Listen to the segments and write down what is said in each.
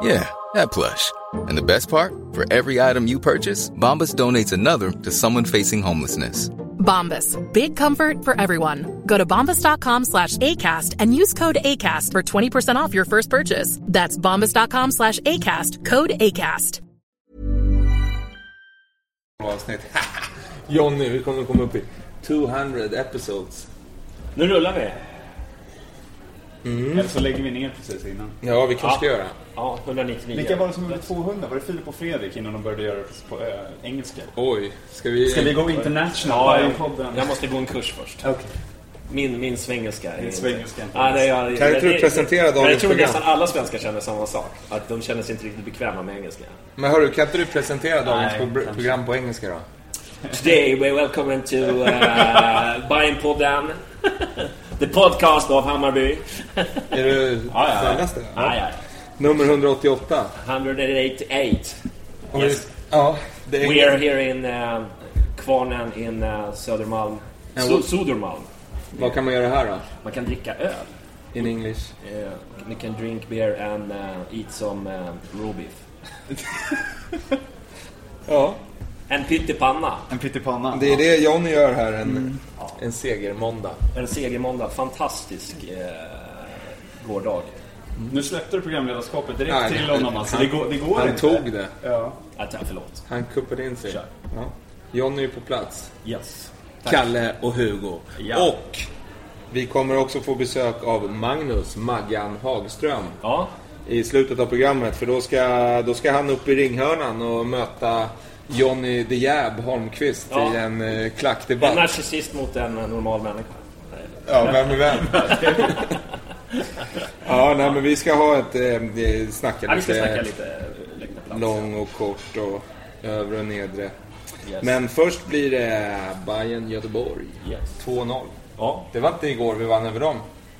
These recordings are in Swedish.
Yeah, that plush. And the best part? For every item you purchase, Bombas donates another to someone facing homelessness. Bombas. Big comfort for everyone. Go to bombas.com slash ACAST and use code ACAST for 20% off your first purchase. That's bombas.com slash ACAST. Code ACAST. avsnitt. Jonny, vi kommer komma upp i 200 episodes. Nu rullar vi. Eller så lägger vi ner precis innan. Ja, vi kanske ska göra. Ja, 199. Vilka var det som gjorde 200? Var det Filip och Fredrik innan de började göra det på äh, engelska? Oj, ska vi... Ska vi gå international? Ja, jag, jag måste gå en kurs först. Okej. Min, min svengelska. inte- svengelska Ja, det, är jag, Kan inte du presentera dagens Jag tror program? nästan alla svenskar känner samma sak. Att de känner sig inte riktigt bekväma med engelska. Men hörru, kan inte du presentera dagens Nej, program på engelska då? Today we're welcome to uh, Bajenpodden. The podcast of Hammarby. Är du Ja, ja, snällaste? Ja, ja. Nummer 188. 188. Om vi- Yes. Ja, det är We are here in uh, Kvarnen in uh, Södermalm. What- Södermalm. Vad kan man göra här då? Man kan dricka öl. In English? Uh, you can drink beer and uh, eat some uh, raw beef. Ja. En pyttipanna. En pyttipanna? Det är det Jonny gör här en, en segermåndag. En segermåndag. Fantastisk eh, gårdag. Nu släppte du programledarskapet direkt Nej, till honom alltså. han- Det går, det går Han inte. tog det. Ja. Ja, tack, förlåt. Han kuppade in sig. Kör. Ja. Jonny är på plats. Yes. Kalle och Hugo. Ja. Och vi kommer också få besök av Magnus Maggan Hagström Ja, i slutet av programmet. För då ska, då ska han upp i ringhörnan och möta Johnny The Jab Holmqvist Ja. i en eh, en klackdebatt. narcissist mot en eh, normal människa. Ja, vem är vem? ja, nej men vi ska ha ett eh, snacka Ja, vi ska lite snacka lite lång och kort och övre och nedre. Yes. Men först blir det Bayern Göteborg. Yes. 2-0. Ja. Det var inte igår vi vann över dem.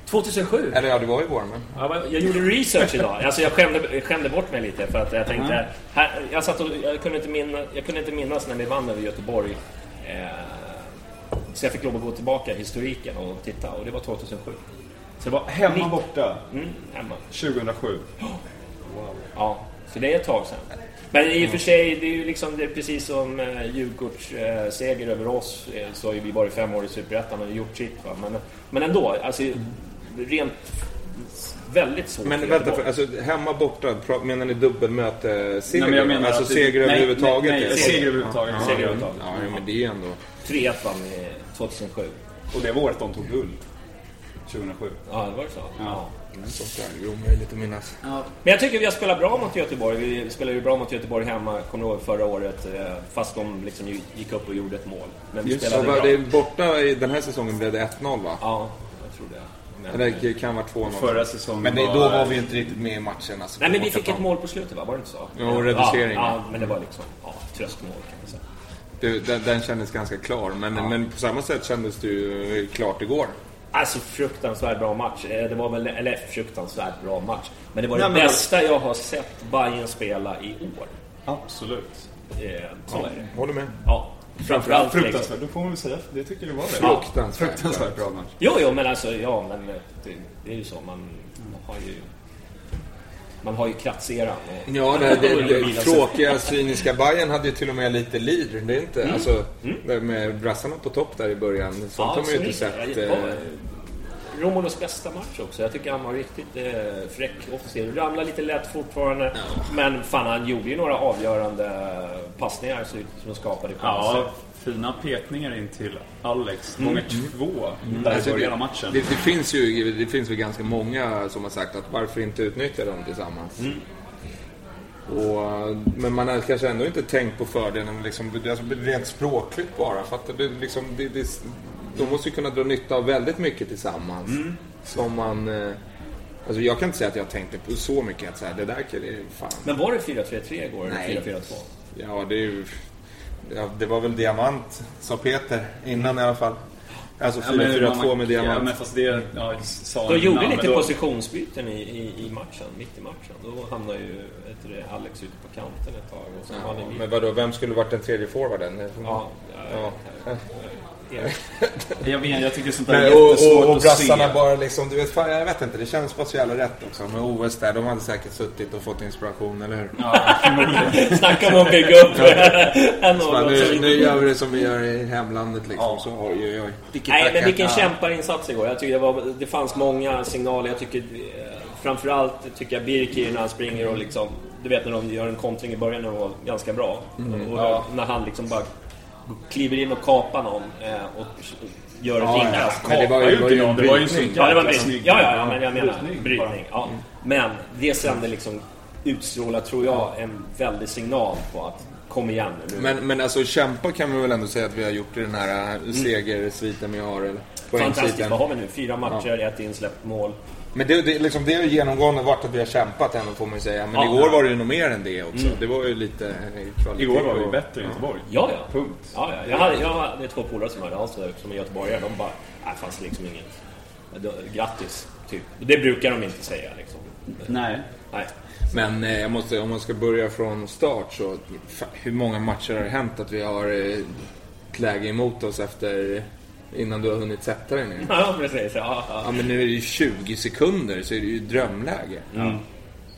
2007. Eller ja, det var igår men. Ja, men jag gjorde research idag. Alltså jag skämde, skämde bort mig lite för att jag tänkte... Här, jag, satt och, jag, kunde inte minna, jag kunde inte minnas när vi vann över Göteborg. Eh, så jag fick lov att gå tillbaka i historiken och titta och det var 2007. Så det var Hemma borta. Mm, hemma. 2007. Ja, så det är ett tag sedan. Men i och för sig, det är ju liksom, det är precis som eh, Djurgårds eh, seger över oss, eh, så har ju vi varit fem år i Superettan och gjort sitt. Va? Men, men ändå, alltså rent väldigt svårt Men vänta, för, alltså hemma borta, menar ni dubbelmöte seger? Nej, men jag menar alltså att seger nej, överhuvudtaget? nej, nej, seger överhuvudtaget. Ja, Seger ja, överhuvudtaget. Ja, men det är ändå... 3-1 vann vi 2007. Och det var året de tog guld. 2007. Ja, det var det så? Ja. Sånt där är omöjligt att minnas. Men jag tycker vi har spelat bra mot Göteborg. Vi spelade ju bra mot Göteborg hemma, kommer du ihåg förra året, eh, fast de liksom gick upp och gjorde ett mål. Men vi Just spelade så, bra. det är borta i den här säsongen blev det 1-0 va? Ja, jag tror det. Men, Eller det kan vara 2-0. Förra säsongen Men det, då var vi inte riktigt med i matchen. Alltså, Nej, men vi fick ett bortaplan. mål på slutet va? Var det inte så? Jo, reducering. Ja, ja, men det var liksom ja, tröstmål kan man säga. Det, den, den kändes ganska klar, men, men på samma sätt kändes det ju klart igår. Alltså fruktansvärt bra match. Eh, Det var väl, eller fruktansvärt bra match. Men det var Nej, det men- bästa jag har sett Bayern spela i år. Absolut. Eh, Så är det. Håller med. Ja. Framförallt. Fruktansvärt. Då får man väl säga det tycker det var det. Fruktansvärt. Fruktansvärt bra match. Jo, jo, men alltså, ja, men eh, det, det är ju så. Man har ju... Man har ju kratseran. Och, Ja, det, det, det, sig. tråkiga, cyniska Bayern hade ju till och med lite lir. Det är inte, alltså, Mm. det med brassarna på topp där i början. Sånt Ja, har man ju inte sett. Romulos bästa match också. Jag tycker han var riktigt eh, fräck offensiv. Ramlar lite lätt fortfarande. Men fan, han gjorde ju några avgörande passningar som skapade chanser. Ja, fina petningar in till Alex. Gånger två där Alltså, i början av matchen. Det, det, finns ju det finns väl ganska många som har sagt att varför inte utnyttja dem tillsammans. Och, men man har kanske ändå inte tänkt på fördelen liksom, alltså, rent språkligt bara. För att det, liksom, det, det, de måste ju kunna dra nytta av väldigt mycket tillsammans. Som man... eh, Alltså jag kan inte säga att jag tänkte på så mycket att så här, det där kan det är fan. Men var det 4-3-3 igår eller Nej. 4-4-2? Ja, det är ju... Ja, det var väl diamant, sa Peter, innan i alla fall. Alltså 4-4-2 med Ja, diamant. men fast det ja, sa De gjorde innan, lite då- positionsbyten i, i, i matchen, mitt i matchen. Då hamnade ju du, Alex ute på kanten ett tag och sen var Ja, ni men vadå, vem skulle varit den tredje forwarden? Ja, Ja. ja. Jag vet, jag tycker sånt där är och, jättesvårt och, och att brassarna se. bara liksom, du vet, fan, jag vet inte, det känns bara så jävla rätt också. Med OS där, de hade säkert suttit och fått inspiration, eller hur? Ja. Snacka om att bygga upp en Så nu, nu gör vi det som vi gör i hemlandet liksom. Ja. Så, oj, oj, oj. Tiki Nej, men vilken Ja. kämparinsats igår. Jag tycker det, var, det fanns många signaler. Jag tycker eh, framförallt tycker jag Birkir när han springer och liksom... Du vet när de gör en kontring i början när det var ganska bra. Mm. och när han liksom bara kliver in och kapar någon eh, och gör ett Ja, inkast. ja, men det var Ja, ju, var ju en brytning. Ja, det var jävla brytning. snygg. Ja, ja, ja, men jag menar Brytning, brytning. Ja. Men det sände liksom utstrålar, tror jag, en väldig signal på att kom igen nu. Men, men alltså kämpa kan man väl ändå säga att vi har gjort i den här äh, segersviten vi har, eller Fantastiskt. Vad har vi nu? Fyra matcher, ett insläppt mål. Men det, det, liksom, det har ju genomgående varit att vi har kämpat ändå får man ju säga. Men Ja. igår var det ju nog mer än det också. Det var ju lite eh, kvalitet. Igår var vi bättre i Göteborg. Ja, ja. Punkt. Ja, ja. Jag, hade, jag hade två polare som hörde av sig som är göteborgare. De bara, nej, fanns liksom inget. Grattis, typ. Det brukar de inte säga liksom. Nej. Nej. Men eh, jag måste, om man ska börja från start så, hur många matcher har det hänt att vi har eh, ett läge emot oss efter, innan du har hunnit sätta dig ner? Ja, precis. Ja, ja. Ja men nu är det ju 20 sekunder så är det ju drömläge.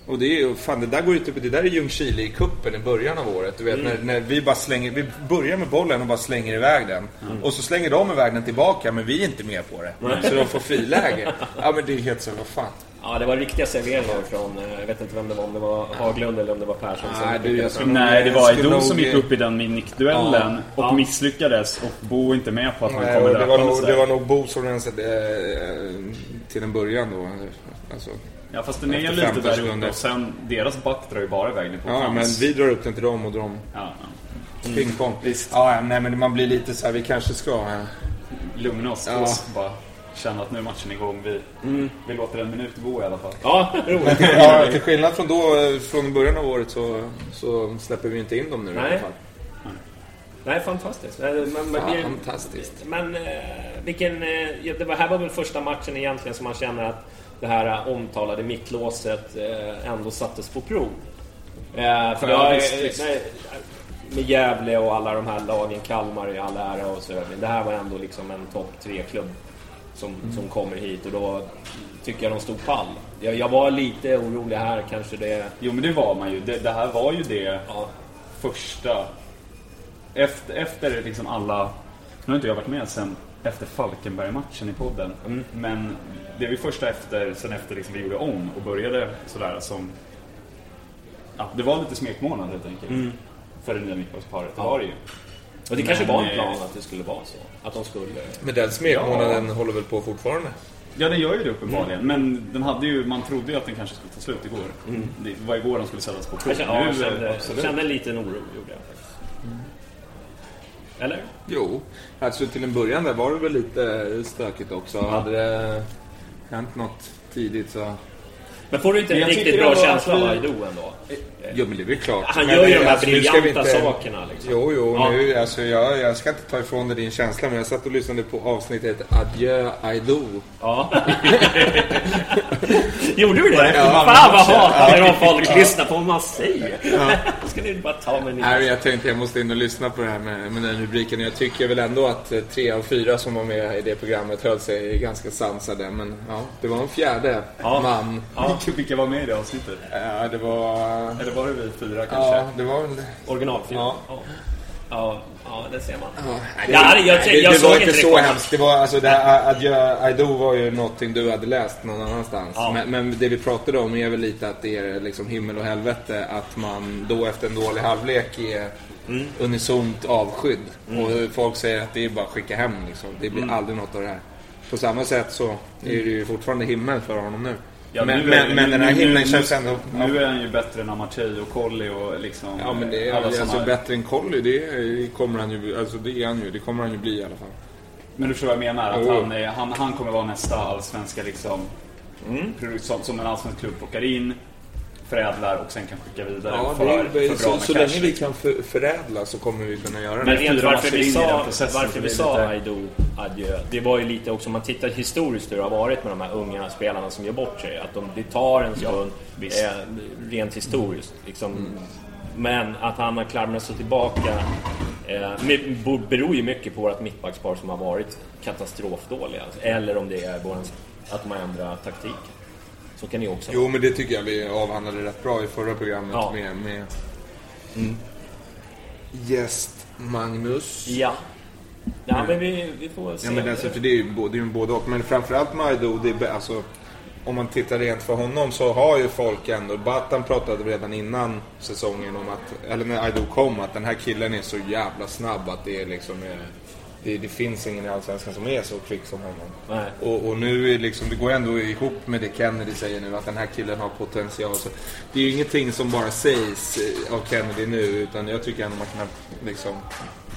Och det är ju, fan det där går ju typ, det där är Ljungskile i kuppen i början av året. Du vet när, när vi bara slänger, vi börjar med bollen och bara slänger iväg den. Och så slänger de iväg den tillbaka men vi är inte med på det. Så de får friläge. Ja men det är helt så, vad fan. Ja, det var riktiga serveringar från, eh, jag vet inte vem det var, om det var Haglund eller om det var Persson. som Nej, du, jag skulle- Nej, det var nog- som gick upp i den nickduellen och Ja. misslyckades och Bo inte med på att han Nej, kommer och det, var nog, det var nog Bo som rensade eh, till en början då. Alltså, Ja, fast den är lite 15 där uppe och sen deras back drar ju bara iväg på ja, men vi drar upp den till dem och de Ja, ja. ping pong. Visst. Ja, ja, nej men man blir lite så här, vi kanske ska... eh, Lugna oss Ja. och bara känna att nu är matchen igång. Vi, vi låter en minut gå i alla fall. Ja, roligt. Ja, till skillnad från då, eh, från början av året så, så släpper vi inte in dem nu i Nej. alla fall. Nej, fantastiskt. Men, men, blir- Fantastiskt. men eh, vilken... Eh, det var, här var väl första matchen egentligen som man känner att det här omtalade mittlåset ändå sattes på prov. För Ja, jag, visst, visst. nej, med Gävle och alla de här lagen, Kalmar i all ära och så vidare. Det här var ändå liksom en topp tre-klubb som, som kommer hit och då tycker jag de stod pall. Jag, jag var lite orolig här, kanske det... Jo, men det var man ju. Det, det här var ju det Ja, första... Efter, efter liksom alla... Nu har inte jag varit med sen efter Falkenberg-matchen i podden. Men det var ju första efter, sen efter liksom vi gjorde om och började sådär som... Ja, det var lite smekmånad helt enkelt. För det nya mittbacksparet. Det var det ju. Och det kanske var en eh, plan att det skulle vara så. Att de skulle... Men den smekmånaden håller väl på fortfarande? Ja, den gör ju det uppenbarligen. Men den hade ju, man trodde ju att den kanske skulle ta slut igår. Det var igår den skulle sättas på prov. Jag kände, ja, jag eh, kände, absolut. kände en liten oro, gjorde jag faktiskt. Eller? Jo, alltså till en början där var det väl lite stökigt också. Hade det hänt något tidigt så... Men får du inte en riktigt bra känsla av Aido ändå? Jo men det är väl klart. Han gör ju de här alltså, briljanta inte- sakerna liksom. Jo, jo, Ja. nu, alltså, jag, jag ska inte ta ifrån dig din känsla men jag satt och lyssnade på avsnittet Adjö Aido. Ja. Gjorde du det? Ja. Fan vad hatar jag folk lyssnar på vad man säger. Ska ni bara ta mig Nej, jag tänkte jag måste in och lyssna på det här med, med den rubriken. Jag tycker väl ändå att eh, tre av fyra som var med i det programmet höll sig ganska sansade. Men ja, det var en fjärde Ja. man. Vilka, vilka var med i det avsnittet? Ja, det var... Eller var det vi fyra kanske? Ja, det var väl... Originalfilm. Ja. Ja. Ja, ja, det ser man. Ja, Ja, jag- jag- det, jag det såg var inte det så hemskt. Det var, alltså, det här Adjö Aido var ju någonting du hade läst någon annanstans. Ja. Men, men det vi pratade om är väl lite att det är liksom himmel och helvete att man då efter en dålig halvlek är Mm. unisont avskydd. Och folk säger att det är bara att skicka hem liksom. Det blir Mm. aldrig något av det här. På samma sätt så är det ju fortfarande himmel för honom nu. Ja, men, nu men, är- men den här nu- himlen nu- känns ändå... Nu är han ju bättre än Amartey och Colli och liksom... Ja men det är alla alltså, såna bättre än Colly, det kommer han ju, alltså det är han ju, det kommer han ju bli i alla fall. Men du förstår vad jag menar? Att han, är, han, han kommer vara nästa allsvenska liksom, Mm. produkt som, som en allsvensk klubb plockar in, förädlar och sen kan skicka vidare Ja, för, det är, för bra så, med så cash, länge vi kan för, förädla så kommer vi kunna göra Men det. fyra varför vi sa, varför vi sa lite- adjö. Det var ju lite också, om man tittar historiskt hur det har varit med de här unga spelarna som gör bort sig. Att de, det tar en stund, visst. eh, rent historiskt. Liksom. Men att han har klamrat sig tillbaka eh, beror ju mycket på vårt mittbackspar som har varit katastrofdåliga. Eller om det är våran, att man ändrar taktik. Så kan det också Jo, men det tycker jag vi avhandlade rätt bra i förra programmet Ja. med, med gäst Magnus. Ja. Ja, men vi, vi får se. Ja, men alltså, för det är ju både, det är ju både och. Men framförallt Majdo, det är, alltså, om man tittar rent för honom så har ju folk ändå, Batan pratade redan innan säsongen om att, eller när Aido kom, att den här killen är så jävla snabb att det är liksom är, det, det finns ingen i Allsvenskan som är så kvick som honom. Och, och nu är liksom, det går ändå ihop med det Kennedy säger nu, att den här killen har potential. Så det är ju ingenting som bara sägs eh, av Kennedy nu, utan jag tycker ändå man kan liksom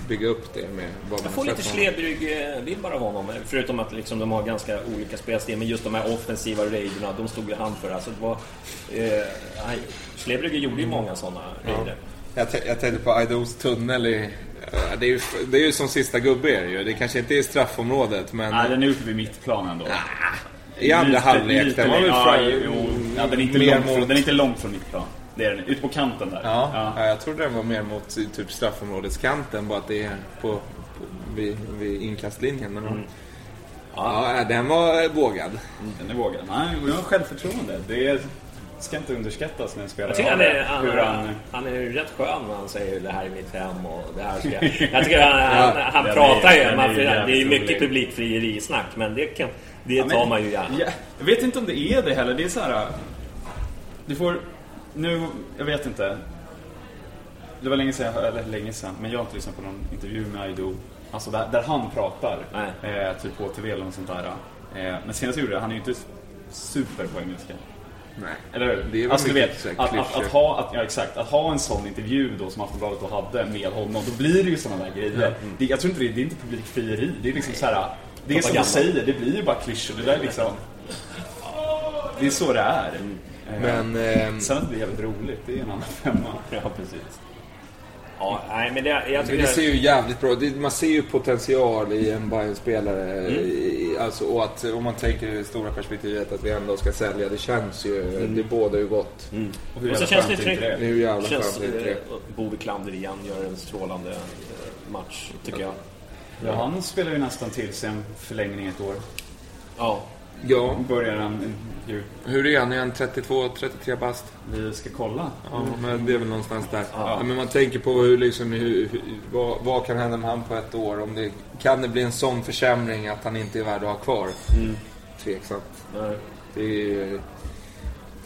bygga upp det med vad man Jag får lite honom. Slebrygg-vibbar av honom. Förutom att liksom de har ganska olika spelstil. Men just de här offensiva raiderna, de stod ju han för. Alltså det var, eh, nej, Slebrygge gjorde ju många sådana raider. Jag, t- jag tänkte på Aidos tunnel i... ja, Det är, ju, det är ju som sista gubbe är det ju. Det kanske inte är straffområdet men... Nej, den är uppe vid mittplan ändå. I andra halvlek, den var väl. Ja, jo. ja, den, är inte långt från, mot- den är inte långt från mittplan. Det är den. Ute på kanten där. Ja, Ja. ja. jag trodde den var mer mot typ straffområdeskanten, bara att det är på, på, vid, vid inkastlinjen. Men Mm. ja. den var vågad. Den är vågad. Nej, jag har självförtroende. Det är, ska inte underskattas när en spelare Jag tycker han är, han, Hur han... han är rätt skön när han säger det här är mitt hem och det här ska jag... Jag tycker han, han, han den pratar är- ju, man, är det är ju mycket publikfrieri-snack men det, kan, det Ja, tar men- man ju gärna. Ja, jag vet inte om det är det heller. Det är så här... Du får... Nu, jag vet inte. Det var länge sedan, eller länge sedan, men jag har inte lyssnat på någon intervju med Aido. Alltså där, där han pratar. Eh, typ på TV eller något sånt där. Eh, men senast jag gjorde det, han är ju inte super på engelska. Nej. Eller hur? Det är väl alltså, du vet, att, att, att, ha, att, ja, exakt, att ha en sån intervju då som Aftonbladet då hade med honom, då blir det ju sådana där grejer. Det, jag tror inte det, det är inte publikfrieri. Det är liksom så här. Det är som du säger, det blir ju bara klyschor. Det där är liksom... Det är så det är. Eh, Men, ehm, Sen att det blir jävligt roligt, det är en annan femma. Ja, precis. Ja, nej men det, jag Men det ser ju jävligt bra det, Man ser ju potential i en Bayern-spelare. Mm. i- Alltså, och att om man tänker i det stora perspektivet att vi ändå ska sälja. Det känns ju, det bådar ju gott. Och hur Och så känns det tryggt. Det ju jävla Det känns, skönt. det är eh, Bove Klander igen gör en strålande eh, match, tycker jag. Ja, han spelar ju nästan till sig en förlängning ett år. Ja. Ja, Börjar han ju... hur är han? Är han 32, 33 bast? Vi ska kolla. Ja, men det är väl någonstans där. Ja. men man tänker på hur, liksom, hur, hur, vad, vad kan hända med han på ett år? Om det, kan det bli en sån försämring att han inte är värd att ha kvar? Tveksamt. Nej. Det är,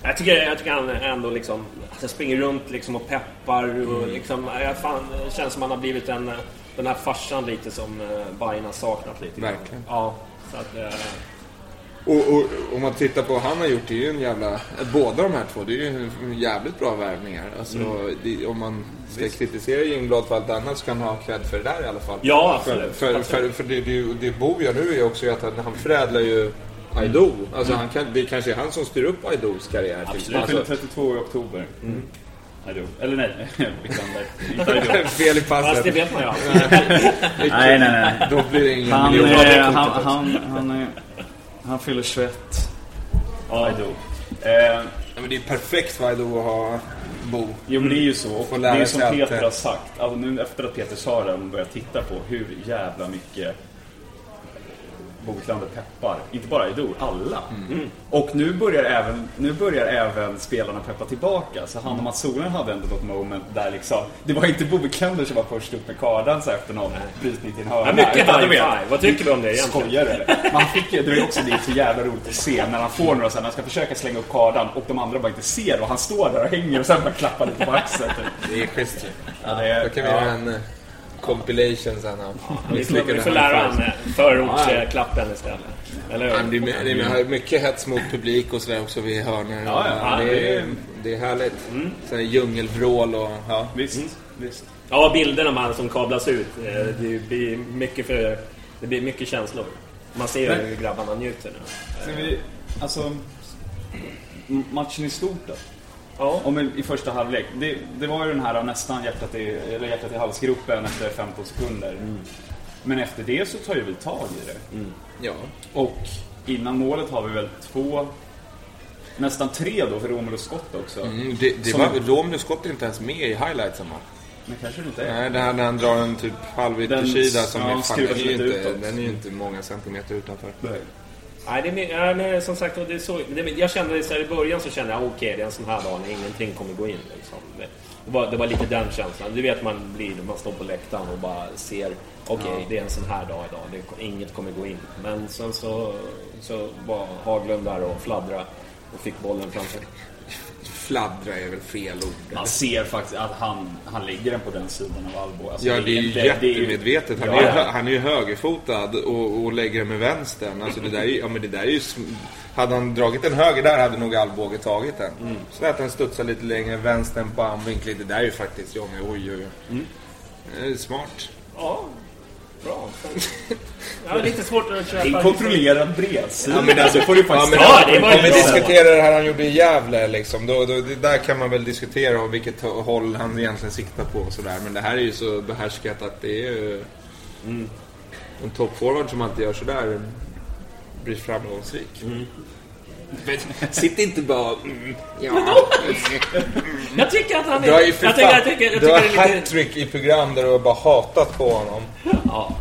Jag tycker, jag tycker han ändå liksom, alltså springer runt liksom och peppar och Mm. liksom, jag fan, det känns som han har blivit en, den här farsan lite som uh, Bajen har saknat lite. Verkligen. Ja, så att, eh, och, och om man tittar på vad han har gjort, det är ju en jävla... Båda de här två, det är ju jävligt bra värvningar. Alltså, det, om man ska kritisera Ljungblad för allt annat så kan han ha cred för det där i alla fall. Ja, För, absolut. för, för, för det, det, det Bo gör nu är också att han, han förädlar ju Aido. Alltså han kan, det kanske är han som styr upp Aidos karriär. till- Absolut. Han fyller Alltså, 32 i oktober. Aido. Eller nej, Wiklander. Fel i fast det passet. vet man ju. Nej, nej, nej. Då blir det ingen Han, miljon. han, han, han, är- han fyller 21. Aido. Eh, Ja, men det är perfekt för att ha Bo. jo men det är ju så. Och det är ju som att, Peter eh, har sagt. Alltså, nu efter att Peter sa det och börjat titta på hur jävla mycket Bohuslän peppar. Inte bara Idol, alla. Och nu börjar, även, nu börjar även spelarna peppa tillbaka. Så han och Mats Solen hade ändå något moment där liksom, det var inte Bovikländer som var först upp med kardan så efter någon brytning till en hörna. Ja, mycket high five. Vad tycker du om det egentligen? Skojar du? Man fick ju, det är också det är så jävla roligt att se när han får några sen, han ska försöka slänga upp kardan och de andra bara inte ser och han står där och hänger och sen bara klappar lite på axeln. Typ. Det är schysst ju. Ja, det är, Då kan vi ja. göra en eh, compilation sen av Vi får, vi får lära han förortsklappen istället. Eller hur? Det är, det är mycket hets mot publik och sådär också vid hörnor. Ja, ja, det, det är, det är härligt. Sen djungelvrål och ja. Visst, visst. Ja, bilderna man som kablas ut. eh, Det blir mycket för... Det blir mycket känslor. Man ser Men- hur grabbarna njuter nu. Vi, alltså, matchen i stort då? Ja. Om i, första halvlek. Det, det var ju den här nästan hjärtat i, eller hjärtat i halsgropen efter 15 sekunder. Men efter det så tar ju vi tag i det. ja. Och innan målet har vi väl två, nästan tre då för Romelu skott också. Mm, det, det Som- var, Romelu skott är inte ens med i highlightsen va? Men kanske det inte är. Nej, det här när han drar en typ halv yttersida som ja, är fan, den, är inte, den är ju inte många centimeter utanför. Nej, det är, mer- ja, men som sagt, det är så, det, jag kände så här, i början så kände jag okej, det är en sån här dag när ingenting kommer gå in. Liksom. Det, var, det var lite den känslan. Du vet man blir man står på läktaren och bara ser okej, det är en sån här dag idag. Det, inget kommer gå in. Men sen så, så var Haglund där och fladdra och fick bollen framför. Fladdra är väl fel ord. Man ser faktiskt att han, han lägger den på den sidan av Albo. Alltså, Ja, det är ju jättemedvetet. Han, Ja, är, ja. hö- han är ju högerfotad och, och lägger den med vänstern. Alltså det där är ja men det där är ju... Hade han dragit den höger där hade nog Alvbåge tagit den. Mm. Så att den studsar lite längre, vänstern på armvinkel. Det där är ju faktiskt, men oj oj oj. Mm. Är smart. Ja, bra. Jag har lite svårt att köpa... En kontrollerad bredsida. Ja, men alltså, får du faktiskt men, Ja, alltså, det var om vi diskuterar det här han gjorde i Gävle liksom, då, då, det där kan man väl diskutera om vilket håll han egentligen siktar på och sådär. Men det här är ju så behärskat att det är ju... Mm. En toppforward som alltid gör sådär blir framgångsrik. Mm. Sitt inte bara... Mm, ja. Jag tycker att han är... Du har ju jag tycker, jag tycker, jag du har det lite... hattrick i program där du har bara hatat på honom. Ja.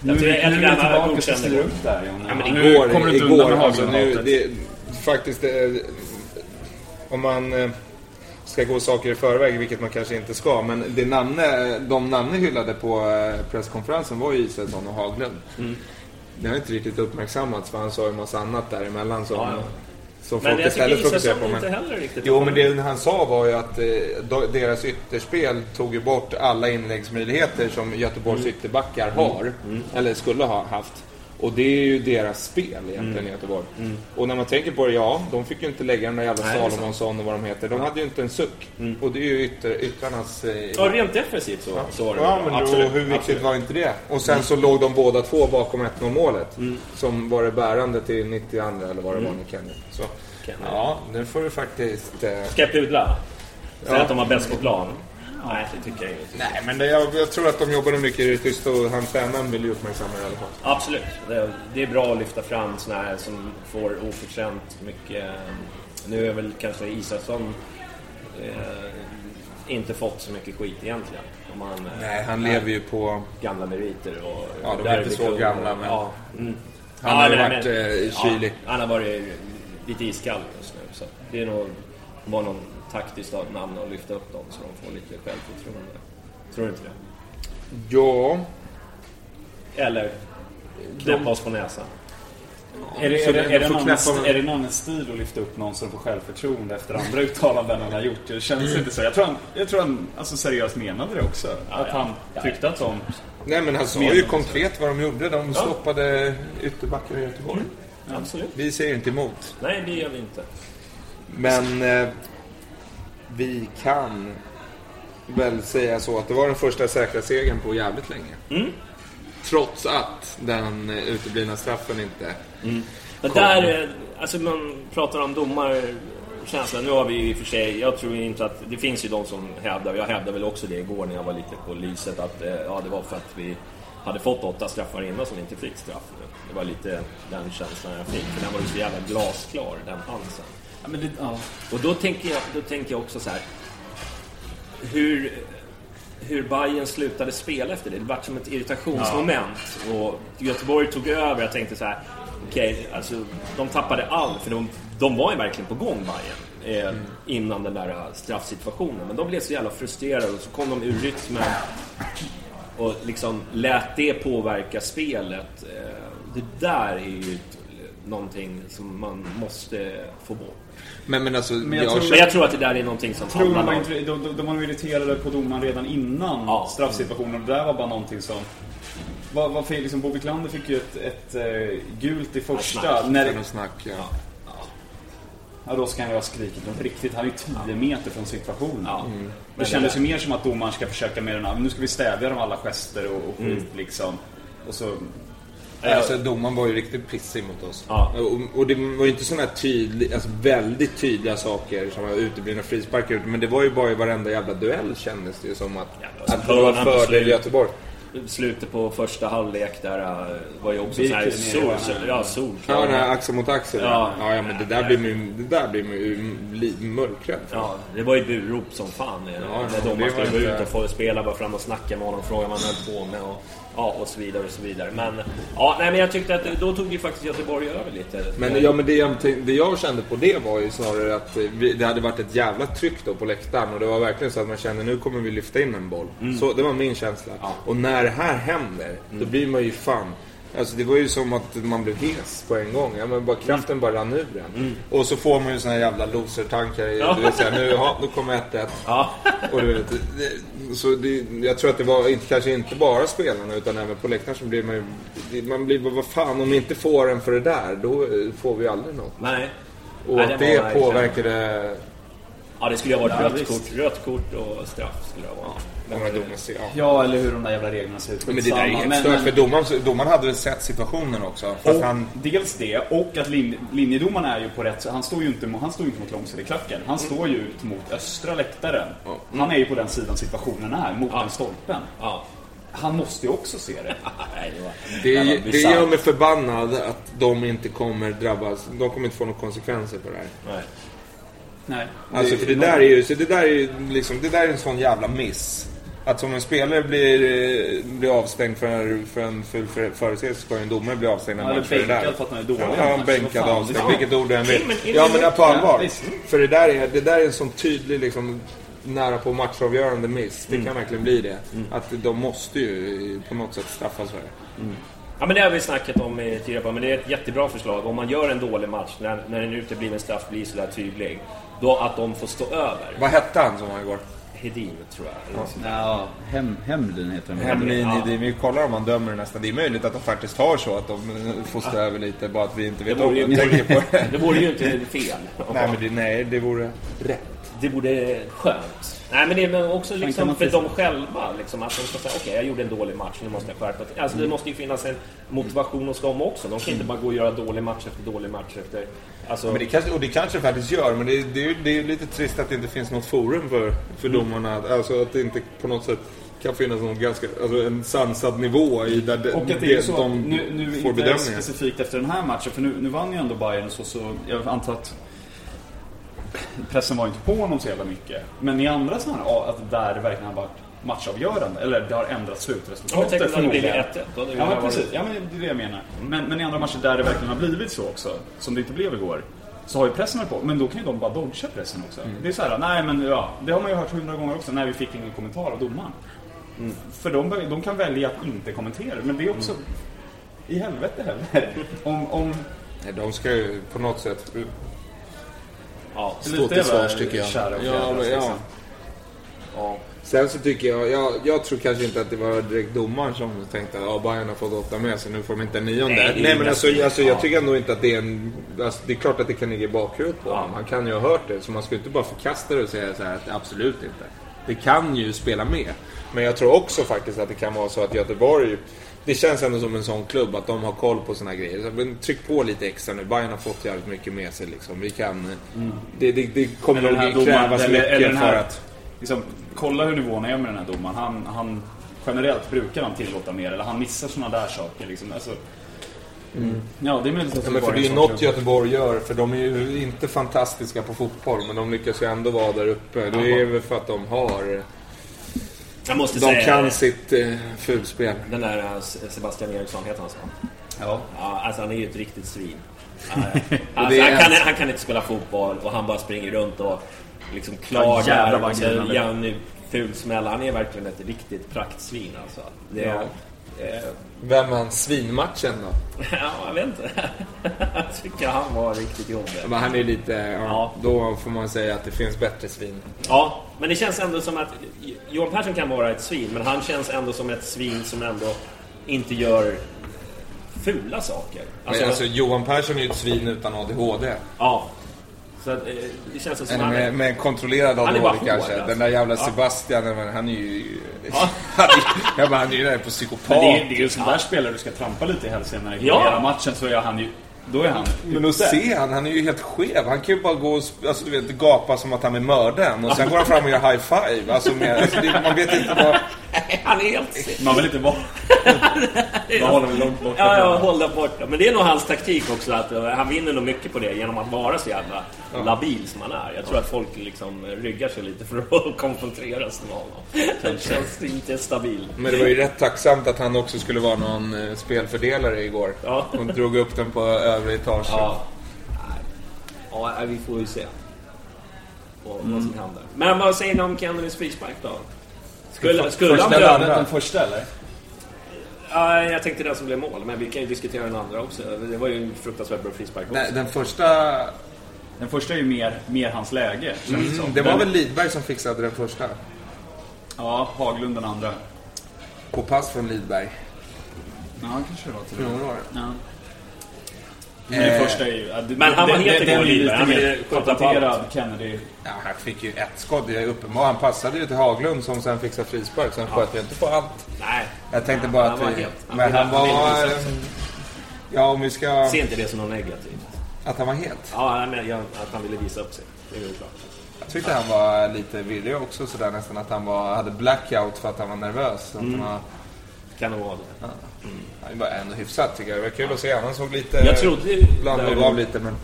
Nu, Jag tycker, jag nu tycker han tillbaka så godkänd upp där. Ja, men nu Igår, kommer du inte igår undan alltså nu, det, faktiskt, eh, om man eh, ska gå saker i förväg, vilket man kanske inte ska, men det namne, de namn hyllade på eh, presskonferensen var ju Israelsson och Haglund. Mm. Det har inte riktigt uppmärksammats för han sa ju en massa annat däremellan som, Ja, ja. Som Men folk jag tycker fokuserar på. Isaksson Men, inte heller riktigt... Jo, men det han sa var ju att eh, deras ytterspel tog ju bort alla inläggsmöjligheter som Göteborgs Mm. ytterbackar har, eller skulle ha haft. Och det är ju deras spel egentligen Mm. i Göteborg. Och när man tänker på det, ja, de fick ju inte lägga den där jävla Nej. Salomonsson och vad de heter. De hade ju inte en suck. Och det är ju ytter, yttrarnas... Eh, Ja, rent defensivt så, så var det Ja, men Absolut. hur viktigt Absolut. var inte det? Och sen så låg de båda två bakom 1-0 målet. Mm. Som var det bärande till 92 eller vad det var med Kenny. Så, Kenny. ja, nu får du faktiskt... Eh, Ska jag pudla? Säga Ja. att de var bäst på plan? Nej, det tycker jag inte. Nej, men det, jag, jag tror att de jobbade mycket i det tysta och han tränaren vill ju uppmärksamma det i alla fall. Absolut. Det, det är bra att lyfta fram såna här som får oförtjänt mycket... Nu är väl kanske Isaksson eh, inte fått så mycket skit egentligen. Om man, eh, Nej, han lever ju på... Gamla meriter och... Ja, de är inte så gamla, men- Ja, mm. Han har ju varit, men- eh, kylig. Ja, han har varit lite iskall just nu. Så det är nog var någon taktiskt namn att lyfta upp dem så de får lite självförtroende. Tror du inte det? Ja, Eller knäppa oss på näsan. Är det, är, det, det någon, knäppa med- är det någon stil att lyfta upp någon som får självförtroende efter andra uttalanden han har gjort? Det känns inte så. Jag tror han, jag tror han alltså, seriöst menade det också. att ja. han Ja, tyckte att de... nej men han sa ju konkret vad de gjorde. De stoppade ytterbackar i Göteborg. Absolut. Vi säger inte emot. Nej, det gör vi inte. Men eh, vi kan väl säga så att det var den första säkra segern på jävligt länge. Trots att den uteblivna straffen inte... Men där, eh, alltså man pratar om domarkänslan. Nu har vi i och för sig, jag tror inte att, det finns ju de som hävdar, jag hävdade väl också det igår när jag var lite på lyset, att eh, ja, det var för att vi hade fått åtta straffar innan som inte fick straff. Det var lite den känslan jag fick, för den var ju så jävla glasklar, den chansen. Ja, men det, ja. Och då tänker jag, då tänker jag också så här. Hur, hur Bayern slutade spela efter det. Det var som ett irritationsmoment. Och Göteborg tog över. Jag tänkte så här, okej, alltså de tappade allt. För de, de var ju verkligen på gång Bayern eh, innan den där eh, straffsituationen. Men de blev så jävla frustrerade och så kom de ur rytmen och liksom lät det påverka spelet. Eh, det där är ju någonting som man måste få bort. Men, men alltså, Men jag jag tror- Men jag tror att det där är någonting som Tror de, var lag... inte, de, de, de var irriterade på domaren redan innan Ja. straffsituationen. Det där var bara någonting som... Vad fel, liksom, Bo Wiklander fick ju ett, ett eh, gult i första. snack. när snack, ja. ja, då ska han ju ha skrikit något riktigt. Han är ju 10 meter från situationen. Ja. Det Men kändes det ju mer som att domaren ska försöka med den här, nu ska vi stävja dem alla gester och, och skit liksom. Och så... Alltså domaren var ju riktigt pissig mot oss. Ja. Och, och det var ju inte sådana här tydliga, alltså väldigt tydliga saker som uteblivna frisparkar. Men det var ju bara i varenda jävla duell kändes det ju som att, Ja, att det var fördel slutet. Göteborg. Slutet på första halvlek där äh, var ju också så här Birken sol, sol, ja, Ja, solklar. den här axel mot axel. Ja. Ja, ja, men det där blir man det där blir man mörkrädd för. Ja, det var ju burop som fan. Ja, Ja, när domaren var skulle gå ut och få spela bara fram och snacka med honom, fråga vad han höll på med och, ja, och så vidare och så vidare. Men, ja, nej, men jag tyckte att då tog ju faktiskt Göteborg över lite. Men, ja, men det, jag, det jag kände på det var ju snarare att vi, det hade varit ett jävla tryck då på läktaren och det var verkligen så att man kände nu kommer vi lyfta in en boll. Så, det var min känsla. Och när det här händer, då blir man ju fan... Alltså det var ju som att man blev hes på en gång. Ja, men bara, kraften bara rann ur en. Och så får man ju såna här jävla loser-tankar. i- Du vet, så här, nu, ja, nu kommer 1-1. Ja. Och du vet, det, så det, jag tror att det var inte, kanske inte bara spelarna utan även på läktaren så blir man ju... Man blir bara, vad fan om vi inte får en för det där, då eh, får vi aldrig något. Nej. Och Nej, det det påverkade... Ja, det skulle ha varit Ja, rött kort, rött kort och straff skulle det ha varit. Många domare ser. Ja. Ja, eller hur de där jävla reglerna ser ut. Men det där är helt stört, men- för domaren, domaren hade väl sett situationen också. Och han... Dels det, och att lin, linjedomaren är ju på rätt Han står ju inte, han står inte mot långsideklacken. Han står ju ut mot östra läktaren. Han är ju på den sidan situationen är, mot den stolpen. Ja. Han måste ju också se det. Det. Det, det gör mig förbannad att de inte kommer drabbas. De kommer inte få några konsekvenser för det här. Nej. Nej. Alltså för det där är ju, så det där är ju liksom, det där är en sån jävla miss. Att som en spelare blir, eh, blir avstängd för, för en full för- företeelse ska ju en domare bli avstängd en Ja, match för det där. för att han är dålig. Ja, Alltså, bänkad, fan, avstängd, det- vilket ord du än vill. Ja men på allvar. För det där, är, det där är en sån tydlig liksom, nära på matchavgörande miss. Mm. Det kan verkligen bli det. Att de måste ju på något sätt straffas för det. Ja, men det har vi snackat om i tidigare men det är ett jättebra förslag. Om man gör en dålig match, när, när en utebliven straff blir sådär tydlig, då att de får stå över. Vad hette han som var igår? Hedin, tror jag. så. Ja, hem, Hemlin heter den. Hemlin. Ja. ja. vi kollar om han dömer nästa. Det är möjligt att de faktiskt har så att de får stå över lite, bara att vi inte vet Det om det. ju- på det. Det vore ju inte fel. Nej, men det, nej, det vore rätt. Det vore skönt. Nej, men det är också liksom för dem själva. Liksom, att de ska säga okej, jag gjorde en dålig match, nu måste jag skärpa till. Alltså, Det måste ju finnas en motivation hos dem också. De kan inte bara gå och göra dålig match efter dålig match efter... Alltså, Men det kanske, och det kanske faktiskt gör, men det, det, det är ju lite trist att det inte finns något forum för, för domarna. Alltså att det inte på något sätt kan finnas någon ganska, alltså en sansad nivå i där de, Och att det är så, de nu, nu får inte bedömningar. specifikt efter den här matchen, för nu, nu vann ju ändå Bayern och så, så jag antar att pressen var inte på honom så jävla mycket. Men i andra här, att där det verkligen har varit matchavgörande, eller det har ändrat Ja, jag slutresultatet blivit förmodligen. 1-1. Då hade vi Ja, men precis. Ja, men det är det jag menar. Men, men i andra matcher där det verkligen har blivit så också, som det inte blev igår, så har ju pressen varit på. Men då kan ju de bara dodga pressen också. Det är så här, nej men ja, det har man ju hört hundra gånger också, när vi fick ingen kommentar av domaren. För de, de kan välja att inte kommentera, men det är också i helvete heller. Om, om Nej, de ska ju på något sätt Ja, stå till svars tycker jag. Ja, men, ja. liksom. ja. Sen så tycker jag, jag, jag tror kanske inte att det var direkt domaren som tänkte att ja, Bayern har fått åtta med sig, nu får de inte en nionde. Nej, Nej, men alltså, alltså, jag ja. tycker ändå inte att det är en... Alltså, det är klart att det kan ligga i bakhuvudet på Ja. Han kan ju ha hört det, så man ska inte bara förkasta det och säga så här att absolut inte. Det kan ju spela med. Men jag tror också faktiskt att det kan vara så att Göteborg det känns ändå som en sån klubb att de har koll på såna här grejer. Så, men tryck på lite extra nu. Bayern har fått jävligt mycket med sig liksom. Vi kan... Det, det, det kommer här nog krävas eller, mycket eller den för här, att... liksom, kolla hur nivån är med den här domaren. Han, han, generellt brukar han tillåta mer, eller han missar sådana där saker. Liksom. Alltså, Ja, det är möjligt att Ja, men för det är något klubb. Göteborg gör, för de är ju inte fantastiska på fotboll, men de lyckas ju ändå vara där uppe. Det är väl för att de har Jag måste De säga kan sitt eh, fulspel. den där eh, Sebastian Eriksson, heter han så? Ja. Ja, alltså han är ju ett riktigt svin. Ja, ja. Alltså, han, kan, han kan inte spela fotboll och han bara springer runt och liksom Ja, klagar vad och så grym han är. verkligen ett riktigt praktsvin alltså. Det är, eh, Vem vann svinmatchen då? ja, jag vet inte. jag tycker han var riktigt jobbig. Men han är lite... Ja, Ja. Då får man säga att det finns bättre svin. Ja, men det känns ändå som att Johan Persson kan vara ett svin, men han känns ändå som ett svin som ändå inte gör fula saker. Alltså, alltså Johan Persson är ju ett svin utan ADHD. ja. Så att, eh, det känns som Eller han med, med en kontrollerad är ADHD kanske. hård, alltså. Den där jävla Ja. Sebastian, men han är ju... Han är, jag bara, han är ju där på psykopat. Men det är, det är ju en sån där spelare du ska trampa lite i hälsenan när det Ja. hela matchen så är han ju... Då är han Men att se han, han är ju helt skev. Han kan ju bara gå och alltså, du vet, gapa som att han är mördaren. Och sen går han fram och gör high five. Alltså, med, alltså, det, man vet inte vad... Han är helt... Man vill inte vara... Man håller väl långt bort. Ja, ja, håll det borta. Men det är nog hans taktik också. att eh, Han vinner nog mycket på det genom att vara så jävla labil som han är. Jag tror att folk liksom ryggar sig lite för att konfronteras med honom. Han känns inte stabil. Men det var ju rätt tacksamt att han också skulle vara någon eh, spelfördelare igår. Ja. Och drog upp den på övre etagen. Ja. Ja, vi får ju se. Vad, vad som händer. Men vad säger ni om Kennedys frispark då? Skulle, skulle han första eller döma... andra? Den första eller? Ja, jag tänkte den som blev mål, men vi kan ju diskutera den andra också. Det var ju en fruktansvärt bra frispark också. Nej, den första... Den första är ju mer, mer hans läge. känns det. Mm, det var Den- väl Lidberg som fixade den första? Ja, Haglund den andra. På pass från Lidberg. Ja, kanske det var till det? Ja. Men den Eh, första är ju... ja, det- men han var det- helt det- det igual ju Lidberg. Han ville skjuta på allt. Kennedy. Ja, han fick ju ett skott. Det är uppenbart. Han passade ju till Haglund som sen fixade frispark. Så han sköt ju inte på allt. Nej. Jag tänkte bara Han att... var vi- helt- han men han han var... Ja, om vi ska... Se inte det som något negativt. Att han var het. Ja, men jag, att han ville visa upp sig. Det är ju klart. Jag tyckte han var lite virrig också sådär nästan. Att han var, hade blackout för att han var nervös. Att Mm. han var, Kan nog vara det. Han var ändå hyfsat tycker jag. Det var kul att se. Han såg lite... Jag trodde ju... Blandade av lite men...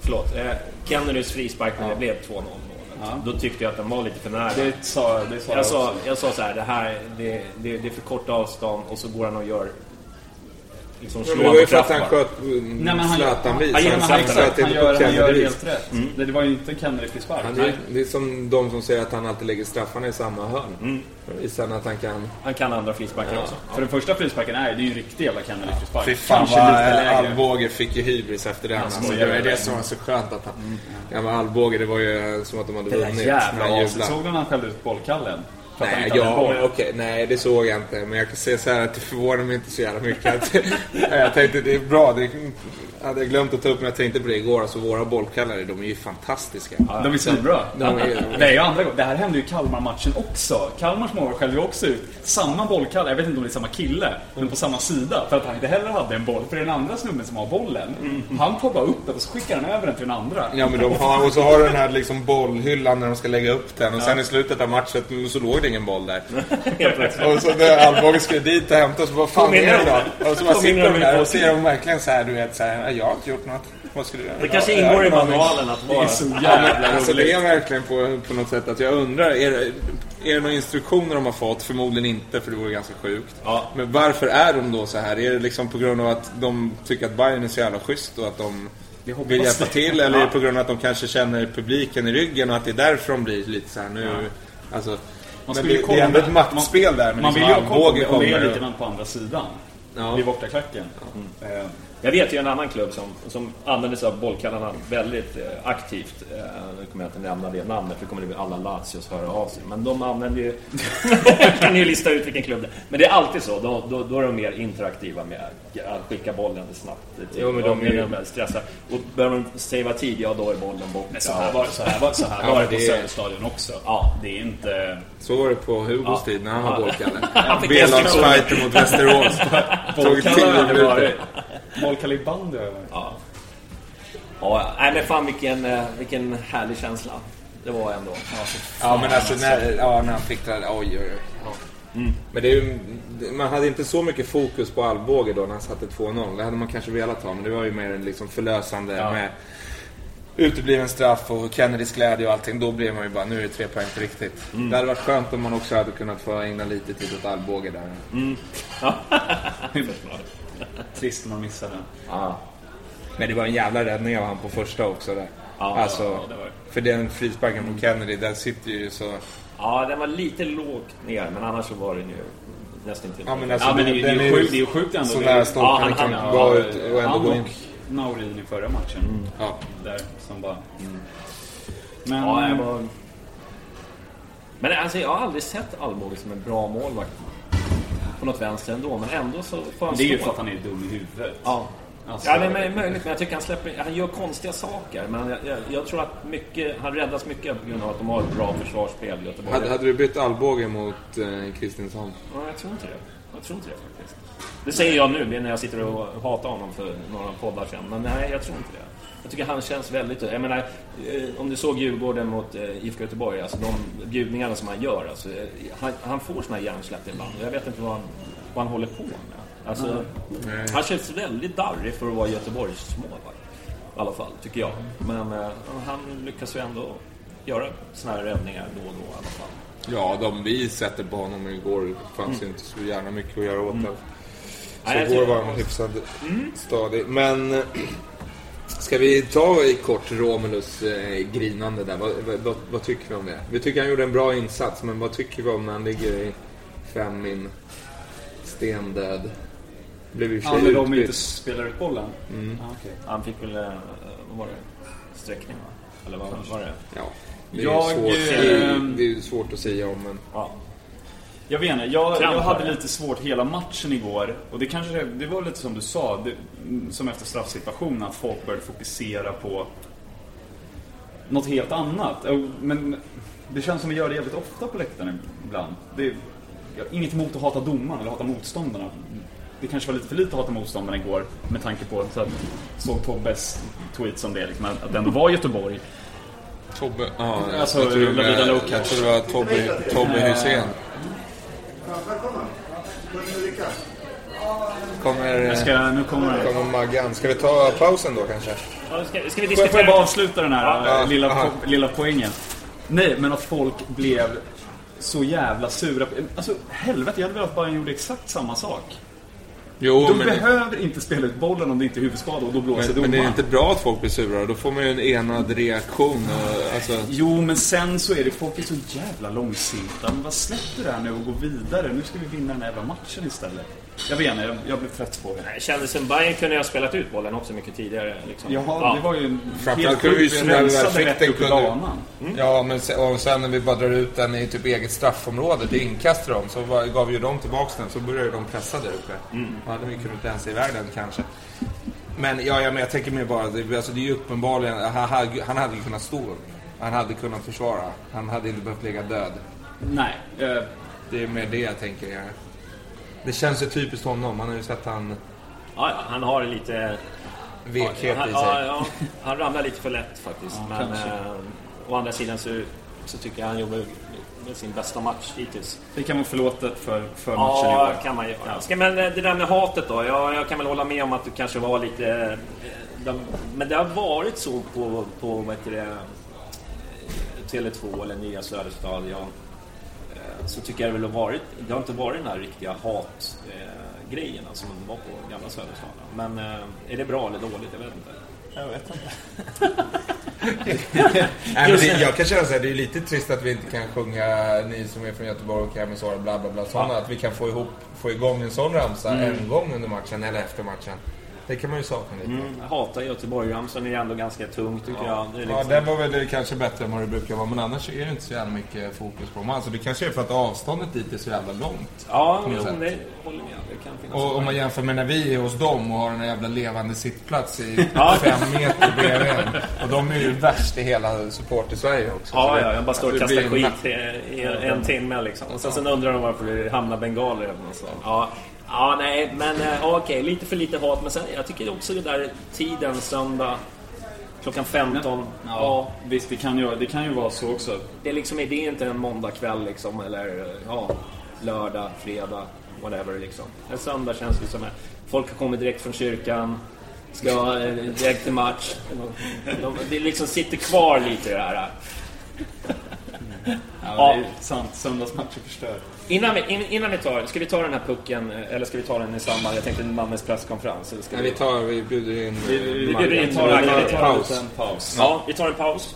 Förlåt. Eh, Kennedys frispark när det blev 2-0 målet. Då tyckte jag att den var lite för nära. Det sa, det sa Jag sa, också. jag sa så här, det här det, det, det är för kort avstånd och så går han och gör... Liksom Men slår det var ju på för att han sköt mm, Nej, men han, Zlatan-vis. han- Han, han- han, gör, han gör helt rätt. Det, det var ju inte Kennedy-frispark. Det är som de som säger att han alltid lägger straffarna i samma hörn. Då visar han att han kan... Han kan andra frisparkar också. För den första frisparken är det är ju en riktig jävla Kennedy-frispark. Fy fan vad. Alvbåge fick ju hybris efter den. Alltså, det var det som var så skönt att han... Ja men Alvbåge det var ju som att de hade Det där vunnit. jävla aset. Såg du när han skällde ut bollkallen? Nej, ja, men okej, nej det såg jag inte. Men jag kan säga så här att det förvånar mig inte så jävla mycket. Att, jag tänkte det är bra. Det hade jag glömt att ta upp när jag tänkte på det igår. Alltså våra bollkallare, de är ju fantastiska. De är svinbra. De är, Det är ju andra gången. Det här hände ju i Kalmar-matchen också. Kalmars mål skällde ju också ut samma bollkalle. Jag vet inte om det är samma kille, men på samma sida. För att han inte heller hade en boll. För det är den andra snubben som har bollen. Han tar bara upp den och så skickar han över den till den andra. Ja men de har, och så har den här liksom bollhyllan när de ska lägga upp den och sen i slutet av matchen så låg det ingen boll där. Och så när Alvbåge skulle dit och hämta så vad fan är det då? Och så påminner sitter de där och ser dem verkligen så här, du vet så här, jag har inte gjort något. Vad skulle du göra? Det kanske Ja, jag ingår i manualen att Det är vara... så Ja, jävla alltså, roligt. det är verkligen på, på något sätt att jag undrar, är det, är det några instruktioner de har fått? Förmodligen inte, för det vore ganska sjukt. Ja. Men varför är de då så här? Är det liksom på grund av att de tycker att Bayern är så jävla schysst och att de vill hjälpa till? Eller är det på grund av att de kanske känner publiken i ryggen och att det är därför de blir lite så här nu? Alltså, Man men det, det är ändå ett maktspel där. Men Man vill ju liksom ha koll på lite på andra sidan. Ja. Vid bortaklacken. Eh, Jag vet ju en annan klubb som, som använder sig av bollkallarna väldigt eh, aktivt. Eh, nu kommer jag inte nämna det namnet för då kommer det bli alla Lazios höra av sig. Men de använder ju... kan ni ju lista ut vilken klubb det är. Men det är alltid så. Då, då, då är de mer interaktiva med att skicka bollen snabbt. Typ. Jo, men de är ju- de stressar. Och börjar de savea tid, ja då är bollen borta. Men så här var, så här var, så här Ja, var men det på Söderstadion också. Ja. Det är inte... Så var det på Hugos Ja. tid när han Ja. var bollkalle. B-lagsfighter mot Västerås. Tog tio minuter. Bollkalle i bandy har jag varit. Ja. Ja, nej men fan vilken, eh, vilken härlig känsla. Det var ändå. Ja men alltså när, ja, när han fick det där, oj oj oj. Men det är ju, man hade inte så mycket fokus på Alvbåge då när han satte 2-0. Det hade man kanske velat ha, men det var ju mer liksom förlösande med utebliven straff och Kennedys glädje och allting. Då blev man ju bara, nu är det tre poäng på riktigt. Det hade varit skönt om man också hade kunnat få ägna lite tid åt Alvbåge där. Trist om man missar den. Ja. Men det var en jävla räddning av han på första också där. Ja, alltså, ja, det var för den frisparken på Kennedy, där sitter ju så... ja, den var lite lågt ner, men annars så var den ju nästan till. Ja men, alltså, Ja, men det, det, den är ju sjukt, det är ju sjukt ändå. Så nära stolpen Ja, han- den kan han- gå Ja, ut och ändå gå in. Naurin i förra matchen. Ja. Där, som bara... Men... Ja, jag var... Men alltså, jag har aldrig sett Alvbåge som en bra målvakt på något vänster ändå, men ändå så får han det är ju för att han är dum i huvudet. Ja. Alltså, Ja, det är möj- möjligt, men jag tycker han släpper... Han gör konstiga saker, men jag, jag, jag tror att mycket... Han räddas mycket på grund av att de har ett bra försvarsspel i Göteborg. Hade, hade du bytt Alvbåge mot eh, Kristinsson? Ja, jag tror inte det. Jag tror inte det faktiskt. Det säger jag nu, när jag sitter och hatar honom för några poddar sedan. Men nej, jag tror inte det. Jag tycker han känns väldigt... Jag menar, eh, om du såg Djurgården mot eh, IFK Göteborg, alltså de bjudningarna som han gör. Alltså, eh, han, han får såna här hjärnsläpp ibland. Jag vet inte vad han, vad han håller på med. Alltså, han känns väldigt darrig för att vara Göteborgs målvakt. I alla fall, tycker jag. Men eh, han lyckas ju ändå göra såna här räddningar då och då i alla fall. Ja, de vi sätter på honom igår fanns ju inte så gärna mycket att göra åt. Nej, jag Så igår tycker- var han hyfsat stadig. Men ska vi ta i kort Romulus eh, grinande där? Vad, vad, vad, tycker vi om det? Vi tycker han gjorde en bra insats, men vad tycker vi om när han ligger i fem min stendöd? Blev ju i Ja, när de inte spelar ut bollen? Ja, okej. Han fick väl, eh, vad var det? Sträckning va? Eller vad var det? Ja, det är, Jag, ju svårt, det är, ehm, det är svårt att säga om, men... Ja. Jag vet inte, jag, jag hade lite svårt hela matchen igår. Och det kanske, det var lite som du sa, det, som efter straffsituationen, att folk började fokusera på något helt annat. Men det känns som vi gör det jävligt ofta på läktaren ibland. Det, jag har inget emot att hata domaren eller hata motståndarna. Det kanske var lite för lite att hata motståndarna igår med tanke på att såg Tobbes tweets om det, liksom, att det ändå var Göteborg. Tobbe, ja, Alltså, jag tror det var Tobbe, Tobbe Hysén. Kommer, Jag ska, nu kommer det. kommer Maggan. Ska vi ta pausen då kanske? Ja, ska, ska vi jag, får jag diskutera... bara avsluta den här Ja, eh, lilla, aha. po- lilla poängen? Nej, men att folk blev så jävla sura. Alltså helvete, jag hade velat att Bayern gjorde exakt samma sak. Jo, De men, behöver inte spela ut bollen om det inte är huvudskada och då blåser men, men det är domaren. inte bra att folk blir sura. Då får man ju en enad reaktion. Och, alltså, Jo, men sen så är det folk är så jävla långsinta. Men vad släpp det där nu och gå vidare. Nu ska vi vinna den här jävla matchen istället. Jag vet inte, jag, jag blev trött på det. Det kändes som Bayern kunde ha spelat ut bollen också mycket tidigare. Liksom. Jaha, det var ju en Framförallt helt kunde vi rensade fick rätt den upp i kunde- banan. Ja, men sen, och sen när vi bara drar ut den i typ eget straffområde, det inkast till dem, så var, gav ju de tillbaks den, så började de pressa där uppe. Då hade vi kunnat rensa iväg den kanske. Men ja, ja, men jag tänker mer bara, det, alltså, det är ju uppenbarligen, han, hade- han hade ju kunnat stå upp. Han hade kunnat försvara. Han hade inte behövt ligga död. Nej, eh, Det är mer det jag tänker. Ja. Det känns ju typiskt honom. Man har ju sett han Ja, ja, han har lite... vekhet han, i ja, sig. ja, han ramlar lite för lätt faktiskt. Ja, men eh, å andra sidan så, så tycker jag han gjorde med sin bästa match hittills. det kan vara förlåtet för, för matchen Ja, igår. kan man ju. Ska, men eh, det där med hatet då. Jag, jag kan väl hålla med om att du kanske var lite... eh, De, men det har varit så på, på vad heter det, eh, Tele2 eller Nya Söderstadion. Så tycker jag det väl har varit... Det har inte varit den här riktiga hatgrejen som det var på gamla Söderstadion. Men är det bra eller dåligt? Jag vet inte. Jag vet inte. Nej, men det, jag kan känna så här, det är lite trist att vi inte kan sjunga Ni som är från Göteborg och hem och bla bla bla sådana. Att vi kan få, ihop, få igång en sån ramsa en gång under matchen eller efter matchen. Det kan man ju sakna lite. Mm, jag hatar Göteborg-ramsan. är ändå ganska tungt tycker jag. Det är Ja, liksom- den var väl kanske bättre än vad det brukar vara. Men annars är det inte så jävla mycket fokus på dem. Alltså det kanske är för att avståndet dit är så jävla långt. Ja, jo, det håller med. Det kan finnas Och om man jämför med när vi är hos dem och har den här jävla levande sittplats i Ja. fem meter bredvid en. Och de är ju värst i hela support i Sverige också. Ja, ja, jag bara står och det kastar en skit i, en timme liksom. Och sen, sen undrar de varför det hamnar bengaler eller något sånt. Ja, ja, nej, men eh, ja, okej, lite för lite hat. Men sen, jag tycker också det där tiden, söndag, klockan 15. Ja, Ja, visst, det kan, ju, det kan ju vara så också. det är liksom, det är inte en måndagkväll liksom, eller ja, lördag, fredag, whatever liksom. En söndag känns det som att folk har kommit direkt från kyrkan. Ska eh, direkt till match. De, de, det liksom sitter kvar lite det här. Ja, det är sant. Söndagsmatcher förstör. Innan vi, in, innan vi tar, ska vi ta den här pucken eller ska vi ta den i samband, jag tänkte Mammes presskonferens? Eller ska Nej, vi tar, vi bjuder in... Vi- vi Marga. bjuder in Vi tar Marga. en Vi tar paus. paus. En paus. Ja, vi tar en paus.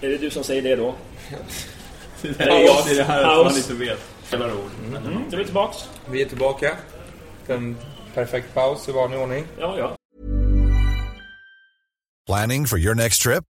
Är det du som säger det då? Det är jag, det är det här Paus. man inte vet. Spelar ord. Men, Mm, då är vi tillbaks. Vi är tillbaka. En perfekt paus i vanlig ordning. Ja, ja. Planning for your next trip?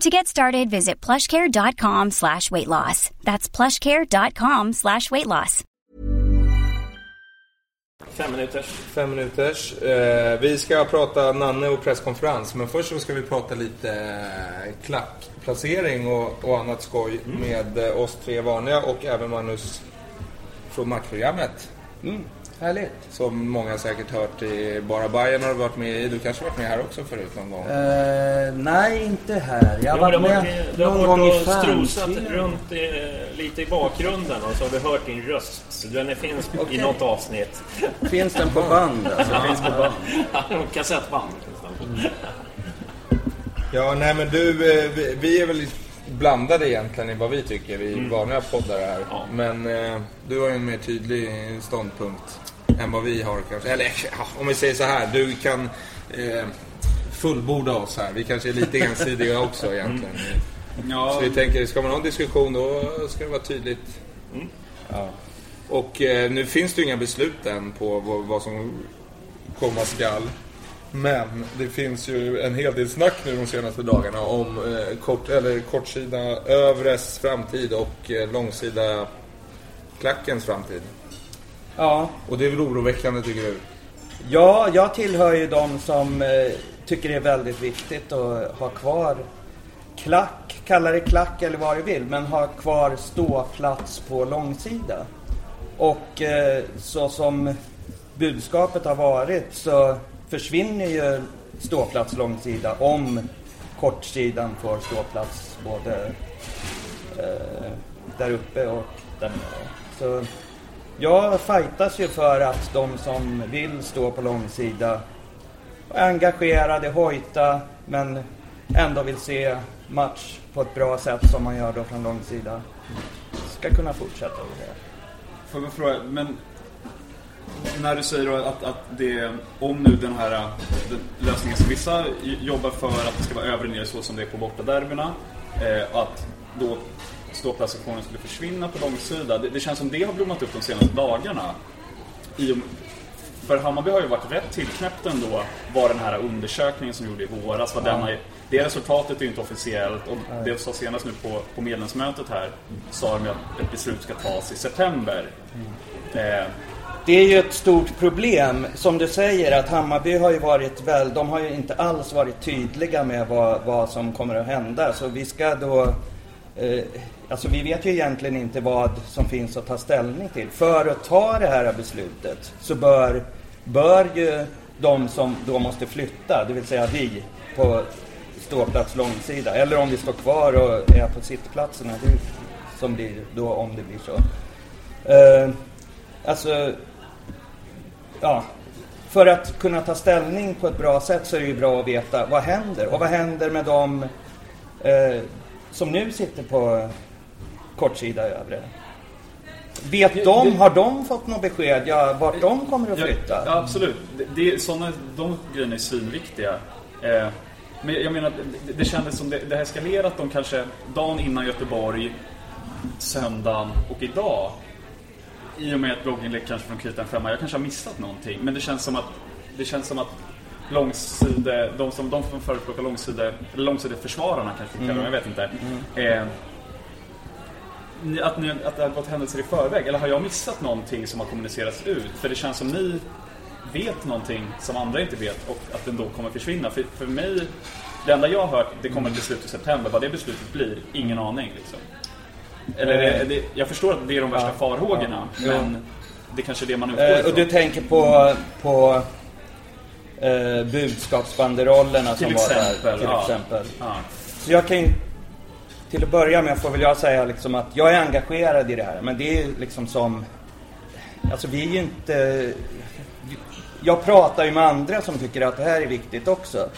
To get started, visit plushcare.com slash weight loss. That's plushcare.com slash weight loss. Fem minuters. Fem minuters. Eh, vi ska prata Nanne och presskonferens, men först så ska vi prata lite eh, klackplacering och, och annat skoj med eh, oss tre vanliga och även Magnus från matchprogrammet. Härligt. Som många säkert hört i Bara Bayern har du varit med i. Du kanske varit med här också förut någon gång? Eh, nej, inte här. Jag har varit du har med varit, du har någon gång i varit och strosat runt eh, lite i bakgrunden och så har vi hört din röst. Så den är- finns i Okej. något avsnitt. Finns den på band alltså? Den finns på band. Ja, Kassettband. Ja, nej men du, eh, vi, vi är väl blandade egentligen i vad vi tycker, vi Mm. vanliga poddar här. Ja. Men eh, du har ju en mer tydlig ståndpunkt än vad vi har kanske. Eller om vi säger så här, du kan eh, fullborda oss här. Vi kanske är lite ensidiga också egentligen. Ja, Så vi tänker, ska man ha en diskussion då ska det vara tydligt. Ja. Och eh, nu finns det ju inga beslut än på vad, vad som komma skall. Men det finns ju en hel del snack nu de senaste dagarna om eh, kort, eller kortsida övres framtid och eh, långsida klackens framtid. Ja. Och det är väl oroväckande tycker du? Ja, jag tillhör ju de som eh, tycker det är väldigt viktigt att ha kvar klack, kalla det klack eller vad du vill, men ha kvar ståplats på långsida. Och eh, så som budskapet har varit så försvinner ju ståplats långsida om kortsidan får ståplats både eh, där uppe och där nere. Så jag fightas ju för att de som vill stå på långsida är engagerade, hojta, men ändå vill se match på ett bra sätt som man gör då från långsida ska kunna fortsätta med det. Får jag fråga, men när du säger då att, att det, om nu den här eh, den lösningen som vissa jobbar för att det ska vara övre ner så som det är på bortaderbyna, eh, att då ståplatssektionen skulle försvinna på långsida. Det, det känns som det har blommat upp de senaste dagarna. I, för Hammarby har ju varit rätt tillknäppt ändå vad den här undersökningen som gjorde i våras, vad den har, det resultatet är ju inte officiellt och det sa senast nu på, på medlemsmötet här sa de att ett beslut ska tas i september. Eh, Det är ju ett stort problem. Som du säger att Hammarby har ju varit väl, de har ju inte alls varit tydliga med vad, vad som kommer att hända. Så vi ska då, eh, alltså vi vet ju egentligen inte vad som finns att ta ställning till. För att ta det här beslutet så bör, bör ju de som då måste flytta, det vill säga vi på ståplats långsida. Eller om vi står kvar och är på sittplatserna. Det som blir då om det blir så. Eh, alltså, ja. För att kunna ta ställning på ett bra sätt så är det ju bra att veta vad händer. Och vad händer med de eh, som nu sitter på kortsida övre? Vet de, har de fått något besked ja, vart de kommer att flytta? Ja, absolut. Det, det, såna, de grejerna är svinviktiga. Eh, men jag menar, det, det kändes som det, det eskalerat de kanske dagen innan Göteborg, söndagen och idag. I och med ett blogginlägg kanske från Kritan Femma. Jag kanske har missat någonting. Men det känns som att, det känns som att långside, de som, de som förespråkar långside, eller långsideförsvararna kanske mm. kallar jag vet inte. Mm. Eh, att, ni, att det har gått händelser i förväg? Eller har jag missat någonting som har kommunicerats ut? För det känns som ni vet någonting som andra inte vet och att den då kommer försvinna. För, för mig, det enda jag har hört, det kommer ett beslut i september. Vad det beslutet blir, ingen aning. Liksom. Eller det, det, jag förstår att det är de värsta ja, farhågorna, ja, men det kanske är det man utgår ifrån. Och du tänker på, på eh, budskapsbanderollerna som exempel, var där, till ja. exempel. Så jag kan till att börja med får väl jag säga liksom att jag är engagerad i det här. Men det är liksom som... Alltså vi är ju inte... Jag pratar ju med andra som tycker att det här är viktigt också.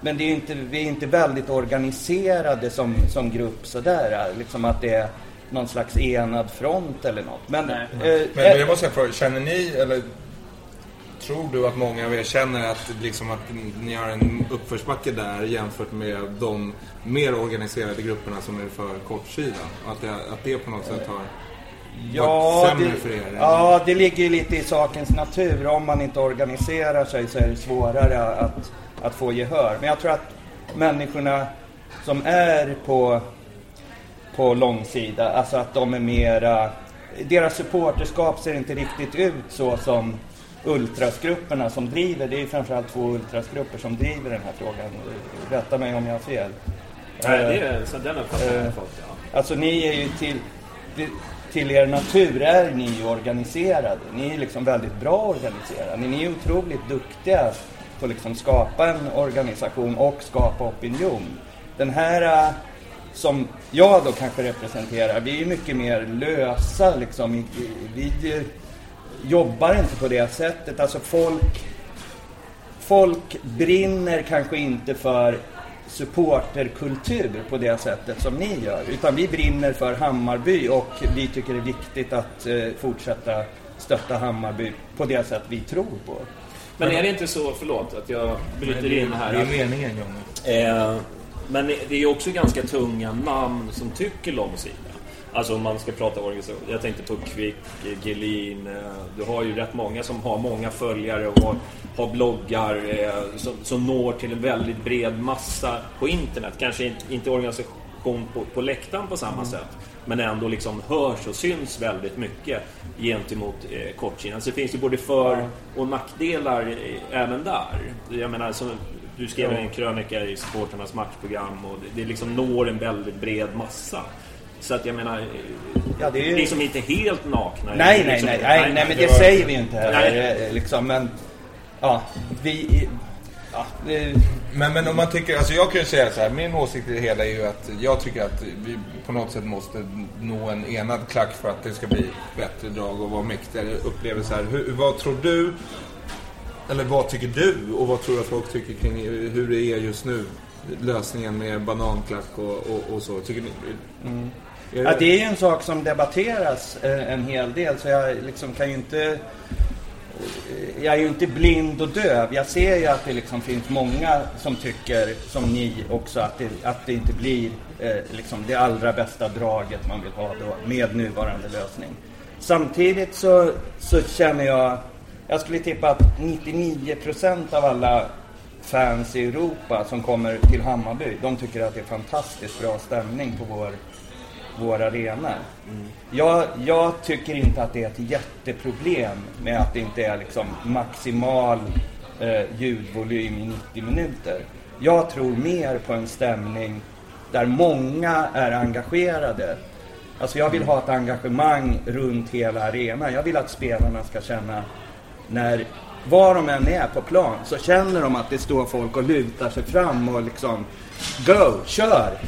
Men det är inte, vi är inte väldigt organiserade som, som grupp sådär. Liksom att det är någon slags enad front eller något. Men, Nej. Eh, men, men jag måste fråga, känner ni, eller tror du att många av er känner att, liksom, att ni har en uppförsbacke där jämfört med de mer organiserade grupperna som är för kortsidan? Att det, att det på något sätt har ja, det, för er? Ja, det ligger ju lite i sakens natur. Om man inte organiserar sig så är det svårare att, att få gehör. Men jag tror att människorna som är på, på långsida, alltså att de är mera... Deras supporterskap ser inte riktigt ut så som ultrasgrupperna som driver, det är framförallt två ultrasgrupper som driver den här frågan. Rätta mig om jag har fel. Nej, det är, så den uppfattningen har jag fått, ja. Alltså ni är ju till, till er natur är ni organiserade. Ni är liksom väldigt bra organiserade. Ni är otroligt duktiga på att liksom skapa en organisation och skapa opinion. Den här som jag då kanske representerar, vi är mycket mer lösa liksom. Vi, jobbar inte på det sättet. Alltså folk, folk brinner kanske inte för supporterkultur på det sättet som ni gör. Utan vi brinner för Hammarby och vi tycker det är viktigt att eh, fortsätta stötta Hammarby på det sätt vi tror på. Men är det inte så, förlåt att jag bryter in här. Det är meningen. Eh, men det är också ganska tunga namn som tycker långsida. Alltså om man ska prata organisation. Jag tänkte på Quick, Gelin. Eh, du har ju rätt många som har många följare och har, har bloggar eh, som, som når till en väldigt bred massa på internet. Kanske inte organisation på, på läktaren på samma mm. sätt. Men ändå liksom hörs och syns väldigt mycket gentemot eh, kortsidan. Så det finns ju både för och nackdelar eh, även där. Jag menar, som, du skrev en krönika i supporternas matchprogram och det, det liksom når en väldigt bred massa. Så att jag menar, ja, det är ju liksom inte helt nakna. Nej, nej, liksom, nej, nej, nej, men det, det säger vi ju inte heller. Eh, liksom, men, ja, vi... Ja, det... men, men om man tycker, alltså jag kan ju säga så här, min åsikt i det hela är ju att jag tycker att vi på något sätt måste nå en enad klack för att det ska bli bättre drag och vara mäktigare upplevelser. Hur, vad tror du, eller vad tycker du och vad tror du att folk tycker kring hur det är just nu? Lösningen med bananklack och, och, och så. Tycker ni? Mm. Ja, det är ju en sak som debatteras eh, en hel del så jag liksom kan ju inte eh, jag är ju inte blind och döv. Jag ser ju att det liksom finns många som tycker, som ni också, att det, att det inte blir eh, liksom det allra bästa draget man vill ha då, med nuvarande lösning. Samtidigt så, så känner jag, jag skulle tippa att 99% av alla fans i Europa som kommer till Hammarby, de tycker att det är fantastiskt bra stämning på vår vår arena. Mm. Jag, jag, tycker inte att det är ett jätteproblem med att det inte är liksom maximal eh, ljudvolym i 90 minuter. Jag tror mer på en stämning där många är engagerade. Alltså jag vill ha ett engagemang runt hela arenan. Jag vill att spelarna ska känna när var de än är på plan så känner de att det står folk och lutar sig fram och liksom Go, kör!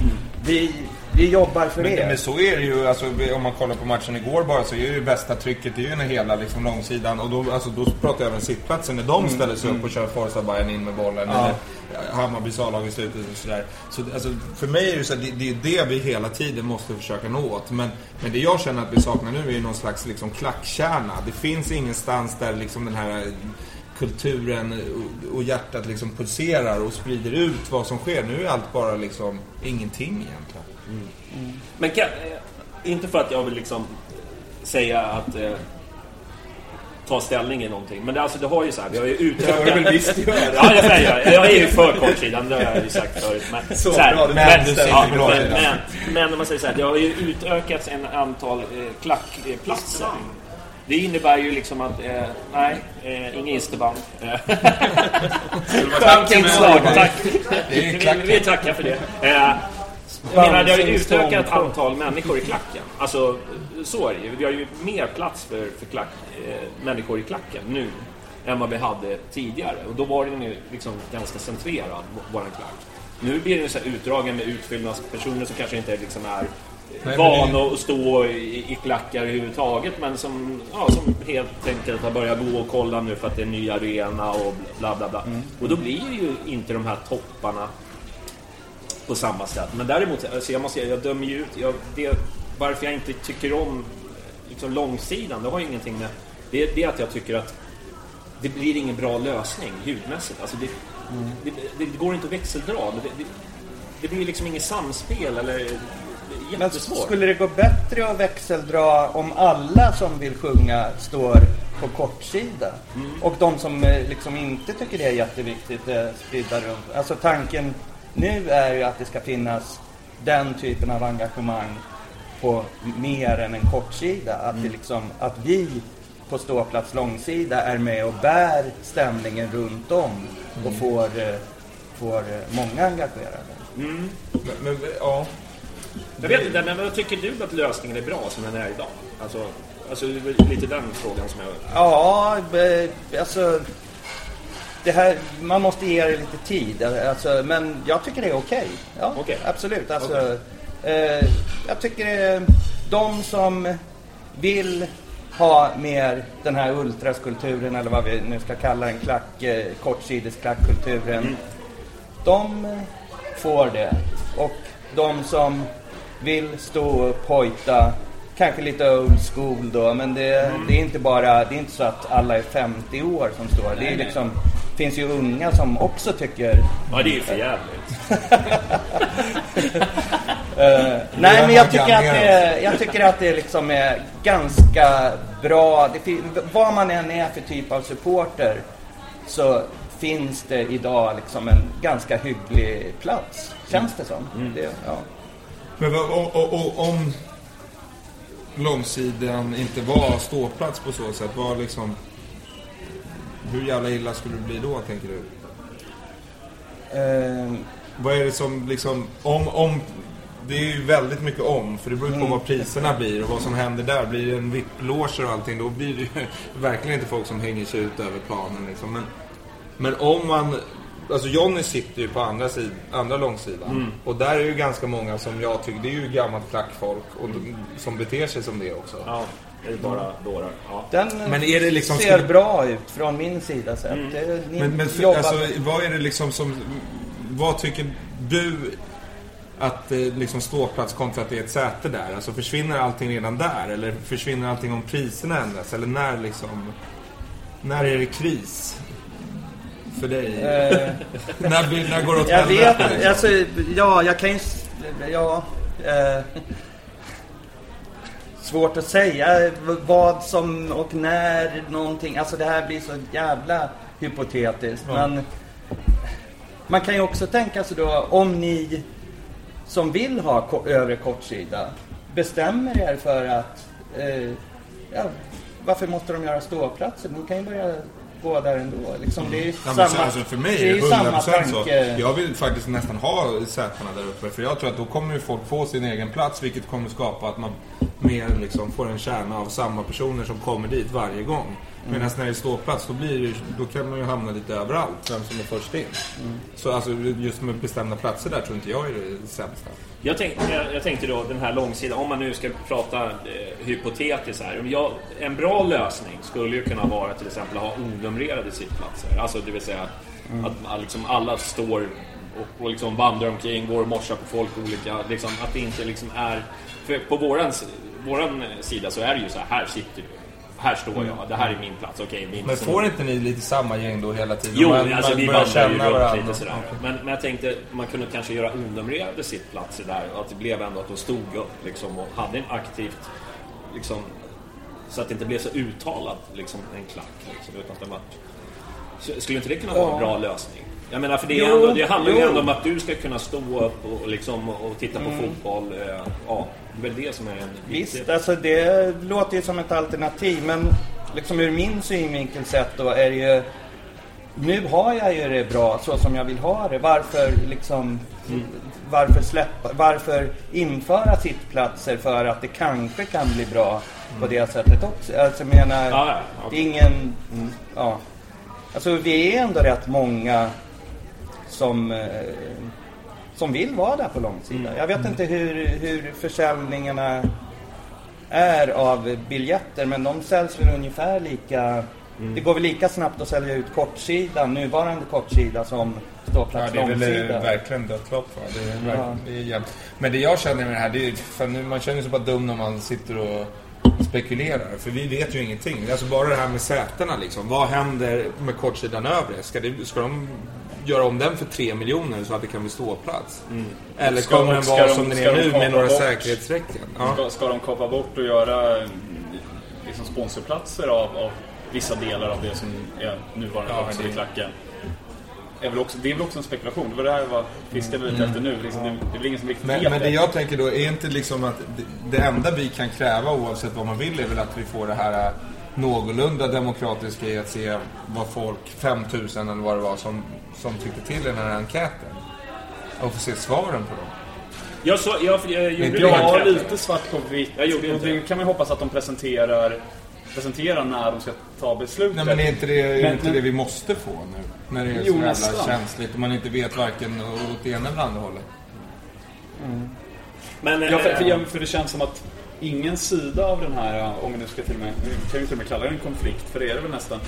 Vi, vi jobbar för Men, er. men så är det ju, alltså, om man kollar på matchen igår bara så är ju det bästa trycket det är ju när hela liksom, långsidan och då, alltså, då pratar jag även sittplatsen när de Mm, ställer sig upp mm. och kör Forza Bayern in med bollen Ja. eller Hammarbys A-lag i slutet och sådär. Så alltså, för mig är det så här, det, det är det vi hela tiden måste försöka nå åt. Men, men det jag känner att vi saknar nu är ju någon slags liksom, klackkärna. Det finns ingenstans där liksom den här kulturen och- hjärtat liksom pulserar och sprider ut vad som sker. Nu är allt bara liksom ingenting egentligen. Men kan, eh, inte för att jag vill liksom säga att eh, ta ställning i någonting. Men det, alltså, det har ju så här, vi har ju utökat... Det har du väl visst göra. Ja, jag jag. Jag är ju för kortsidan, det har jag ju sagt förut. Men, Så här, bra, men, men, du säger ja, bra men, men, men om man säger så här, det har ju utökats en antal eh, klackplatser. Det innebär ju liksom att, eh, nej, eh, ingen isterband. Skönt inslag, tack. Vi, vi tackar för det. Eh, jag menar, det har ju utökat antal människor i klacken. Alltså, så är det ju. Vi har ju mer plats för, för klack, eh, människor i klacken nu än vad vi hade tidigare. Och då var den ju liksom ganska centrerad, våran klack. Nu blir den så här utdragen med utfyllnadspersoner som kanske inte liksom är vana det- att stå i, i klackar överhuvudtaget men som, ja, som helt enkelt har börjat gå och kolla nu för att det är en ny arena och bla bla bla. Och då blir det ju inte de här topparna på samma sätt. Men däremot, alltså jag måste säga, jag dömer ju ut, jag, det, varför jag inte tycker om liksom långsidan, det har ju ingenting med, det, det är att jag tycker att det blir ingen bra lösning ljudmässigt. Alltså det, det, det, det går inte att växeldra. Det, det, det blir liksom inget samspel eller är Men skulle det gå bättre att växeldra om alla som vill sjunga står på kortsida? Och de som eh, liksom inte tycker det är jätteviktigt är spridda runt. Alltså tanken nu är ju att det ska finnas den typen av engagemang på mer än en kortsida. Att, det liksom, att vi på ståplats långsida är med och bär stämningen runt om och får, eh, får eh, många engagerade. Mm. Men, men, ja. Jag vet inte, men vad tycker du att lösningen är bra som den är idag? Alltså, alltså lite den frågan som jag... Ja, eh, alltså... Det här, man måste ge det lite tid. Alltså, men jag tycker det är okej. Ja, Okej. absolut. Alltså, Okej. eh, jag tycker det är de som vill ha mer den här ultraskulturen eller vad vi nu ska kalla den, klack, eh, kortsidesklackkulturen. Mm. De får det. Och de som vill stå upp, hojta, kanske lite old school då, men det, Mm. det är inte bara, det är inte så att alla är 50 år som står. Det Nej, är nej. liksom, finns ju unga som också tycker... Ja, det är ju för jävligt. Eh, nej, men jag tycker, att det, jag tycker att det liksom är ganska bra. Det, vad man än är för typ av supporter så finns det idag liksom en ganska hygglig plats. Känns det som. Mm. Det, ja. Men och, och, och, om långsidan inte var ståplats på så sätt, vad liksom... Hur jävla illa skulle det bli då, tänker du? Ehm, Vad är det som liksom... Om, om, det är ju väldigt mycket om, för det beror ju på Mm. vad priserna blir och vad som händer där. Blir det en VIP-loger och allting, då blir det ju verkligen inte folk som hänger sig ut över planen liksom. Men, men om man... Alltså Johnny sitter ju på andra, sid, andra långsidan. Mm. Och där är ju ganska många som jag tycker, det är ju gammalt klackfolk och de, som beter sig som det också. Ja, det är bara dårar. Ja. Den Men är det liksom- ser bra ut från min sida sett. Mm. Det, ni Men, men för, alltså, vad är det liksom som... Vad tycker du att eh, liksom ståplats kontra att det är ett säte där? Alltså försvinner allting redan där? Eller försvinner allting om priserna ändras? Eller när liksom... När är det kris? För dig? Eh, när, när går det åt Jag helvete, vet liksom? alltså, ja, jag kan ju... s- Ja... Eh, svårt att säga v- vad som och när någonting... Alltså det här blir så jävla hypotetiskt. Ja. Men man kan ju också tänka sig då om ni som vill ha ko- övre kortsida bestämmer er för att... Eh, ja, varför måste de göra ståplatser? Ni kan ju börja gå där ändå. Liksom, det är ju Ja, samma, alltså för mig det är ju det 100% samma så. Jag vill faktiskt nästan ha sätena där uppe. För jag tror att då kommer ju folk få sin egen plats. Vilket kommer skapa att man mer liksom får en kärna av samma personer som kommer dit varje gång. Mm. Medan när det är ståplats då, blir det, då kan man ju hamna lite överallt, vem som är först in. Mm. Så alltså, just med bestämda platser där tror inte jag är det sämsta. Jag tänkte, jag, jag tänkte då den här långsidan, om man nu ska prata eh, hypotetiskt här. Jag, en bra lösning skulle ju kunna vara till exempel att ha onumrerade sittplatser. Alltså det vill säga Mm. att liksom alla står och, och liksom vandrar omkring, går och morsar på folk olika. Liksom, att det inte liksom är... För på våran, våran sida så är det ju så här, här sitter du. Här står jag, det här är min plats. Okej, min Men får inte ni lite samma gäng då hela tiden? Jo, Man- alltså man vi börjar ju känna varandra. lite sådär. Okej. Men, men jag tänkte man kunde kanske göra onumrerade sittplatser där. Att det blev ändå att de stod upp liksom, och hade en aktivt... Liksom, så att det inte blev så uttalat liksom, en klack. Liksom, utan att det var, skulle inte det kunna vara en bra lösning? Jag menar, för det, är Jo, ändå, det handlar ju jo. ändå om att du ska kunna stå upp och, och, liksom, och titta på Mm. fotboll. Eh, ja, det är väl det som är en Visst, alltså det låter ju som ett alternativ men liksom ur min synvinkel sett då är det ju nu har jag ju det bra så som jag vill ha det. Varför liksom varför släppa, varför införa sittplatser för att det kanske kan bli bra på det sättet också. Alltså jag menar, Ja, ja, det är ingen, ja. Alltså vi är ändå rätt många som eh, som vill vara där på långsida. Jag vet inte hur, hur försäljningarna är av biljetter men de säljs väl ungefär lika Det går väl lika snabbt att sälja ut kortsidan, nuvarande kortsida som Ja, ståplats det är väl långsida. eh, verkligen dött lopp. Det är, verk- Ja. det är jämnt. Men det jag känner med det här, det är, för nu, man känner sig bara dum när man sitter och spekulerar. För vi vet ju ingenting. Alltså bara det här med sätena liksom. Vad händer med kortsidan övre? Ska, det, ska de göra om den för 3 miljoner så att det kan bli ståplats? Eller Ska kommer de- den vara de- som den är nu med några bort- säkerhetsstrecken? Ja. Ska, ska de kapa bort och göra mm, liksom sponsorplatser av, av vissa delar av det som är nuvarande Ja, klacken? Är väl också, det är väl också en spekulation. Det var det här jag fiskade lite Mm. efter nu. Liksom, det, det är väl ingen som riktigt Men, vet men det jag tänker då, är inte liksom att det, det enda vi kan kräva oavsett vad man vill är väl att vi får det här någorlunda demokratiska i att se vad folk, 5000 eller vad det var, som, som tyckte till i den här enkäten. Och få se svaren på dem. Jag, så, jag, jag, gjorde det. Ja, lite svart på vitt. Jag gjorde inte det kan man hoppas att de presenterar, presenterar när de ska ta beslutet. Nej men är inte det, är Men- inte men- det vi måste få nu? När det är Jo, så jävla nästan. känsligt och man inte vet varken åt det ena eller andra hållet. Men, Ja, för, eh, för, för det känns som att ingen sida av den här, om vi nu ska till och med, vi kan ju till och med kalla det en konflikt, för det är det väl nästan.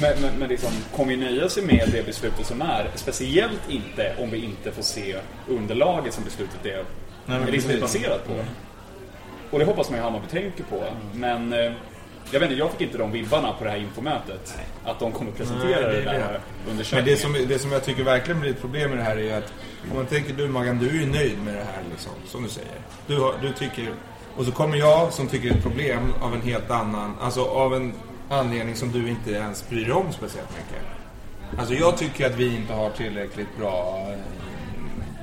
Men, men, men liksom, kommer ju nöja sig med det beslutet som är. Speciellt inte om vi inte får se underlaget som beslutet är, men är liksom baserat på. Och det hoppas man ju Hammarby tänker på. Men eh, jag vet inte, jag fick inte de vibbarna på det här infomötet. Att de kommer presentera Nej, det det är där det. Men undersökningen. det som, det som jag tycker verkligen blir ett problem med det här är att om man tänker du Maggan, du är ju nöjd med det här liksom, som du säger. Du, har, du tycker, och så kommer jag som tycker det är ett problem av en helt annan, alltså av en anledning som du inte ens bryr dig om speciellt mycket. Alltså jag tycker att vi inte har tillräckligt bra eh,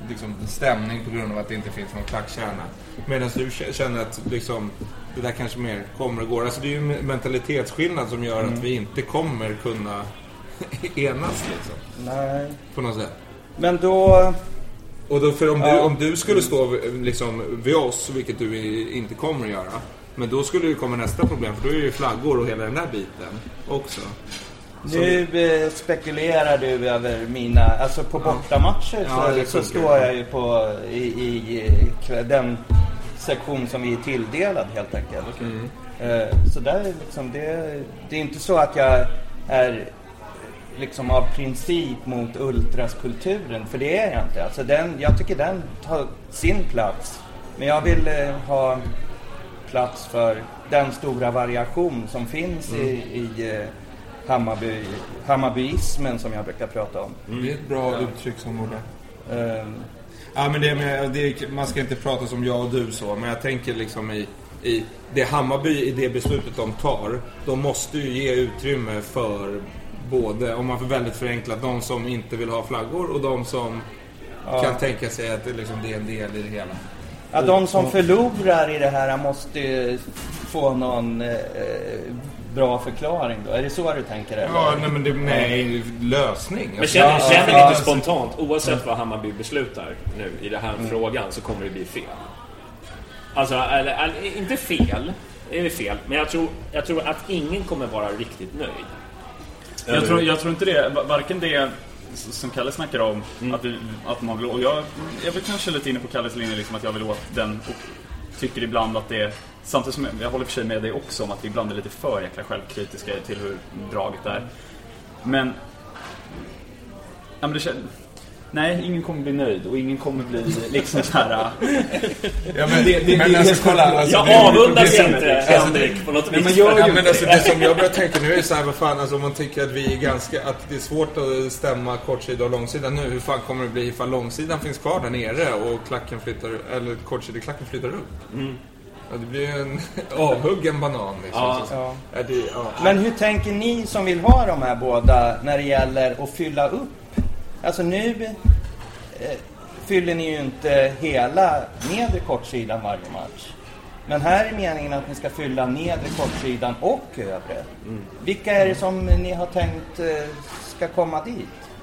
liksom, stämning på grund av att det inte finns någon klackkärna. Medan du känner att liksom, det där kanske mer kommer och går. Alltså det är ju en mentalitetsskillnad som gör att vi inte kommer kunna enas liksom. Nej. På något sätt. Men då... Och då, för om, du, Ja. om du skulle stå liksom, vid oss, vilket du inte kommer att göra. Men då skulle det komma nästa problem, för då är det ju flaggor och hela den där biten också. Nu eh, spekulerar du över mina, alltså på bortamatcher Ja, så, det så står jag ju på i, i eh, den sektion som vi är tilldelad helt enkelt. Mm. Eh, Så där är liksom, det, det är inte så att jag är liksom av princip mot ultraskulturen, för det är jag inte. Alltså den, jag tycker den tar sin plats. Men jag vill eh, ha plats för den stora variation som finns i, i eh, Hammarby, Hammarbyismen som jag brukar prata om. Det är ett bra uttryck som borde... Ehm, Ja, men det med, det, man ska inte prata som jag och du så, men jag tänker liksom i, i det Hammarby, i det beslutet de tar, de måste ju ge utrymme för både, om man får väldigt förenklat, de som inte vill ha flaggor och de som Ja. kan tänka sig att det, liksom, det är en del i det hela. Ja, de som förlorar i det här måste ju få någon eh, bra förklaring då. Är det så du tänker eller? Ja, nej, men det, nej, lösning. Men känner, Ja, känner ja, lite ja. spontant, oavsett vad Hammarby beslutar nu i den här frågan, så kommer det bli fel. Alltså, eller, eller, inte fel. Det är fel. Men jag tror, jag tror att ingen kommer vara riktigt nöjd. Jag tror, jag tror inte det. Va- Varken det som Kalle snackar om, att, vi, att man vill... Och jag, jag är kanske lite inne på Kalles linje, liksom att jag vill åt den och tycker ibland att det är... Samtidigt som jag, jag håller för sig med dig också om att vi ibland är lite för jäkla självkritiska till hur draget är. Men... Ja, men det. Nej, ingen kommer bli nöjd och ingen kommer bli liksom så här... Ja, men, men alltså kolla. Alltså, Jag det- avundas det- inte det- Henrik på något Nej, vis. men, jag, ja, men alltså, det som jag börjar tänka nu är så här, vad fan, alltså, om man tycker att vi är ganska, att det är svårt att stämma kortsida och långsida nu. Hur fan kommer det bli ifall långsidan finns kvar där nere och klacken flyttar, eller kortsideklacken flyttar upp? Mm. Ja, det blir ju en avhuggen banan liksom. Ja. Ja. Det, ja. Men hur tänker ni som vill ha de här båda när det gäller att fylla upp? Alltså nu eh, fyller ni ju inte hela nedre kortsidan varje match. Men här är meningen att ni ska fylla nedre kortsidan och övre. Vilka är det som ni har tänkt eh, ska komma dit?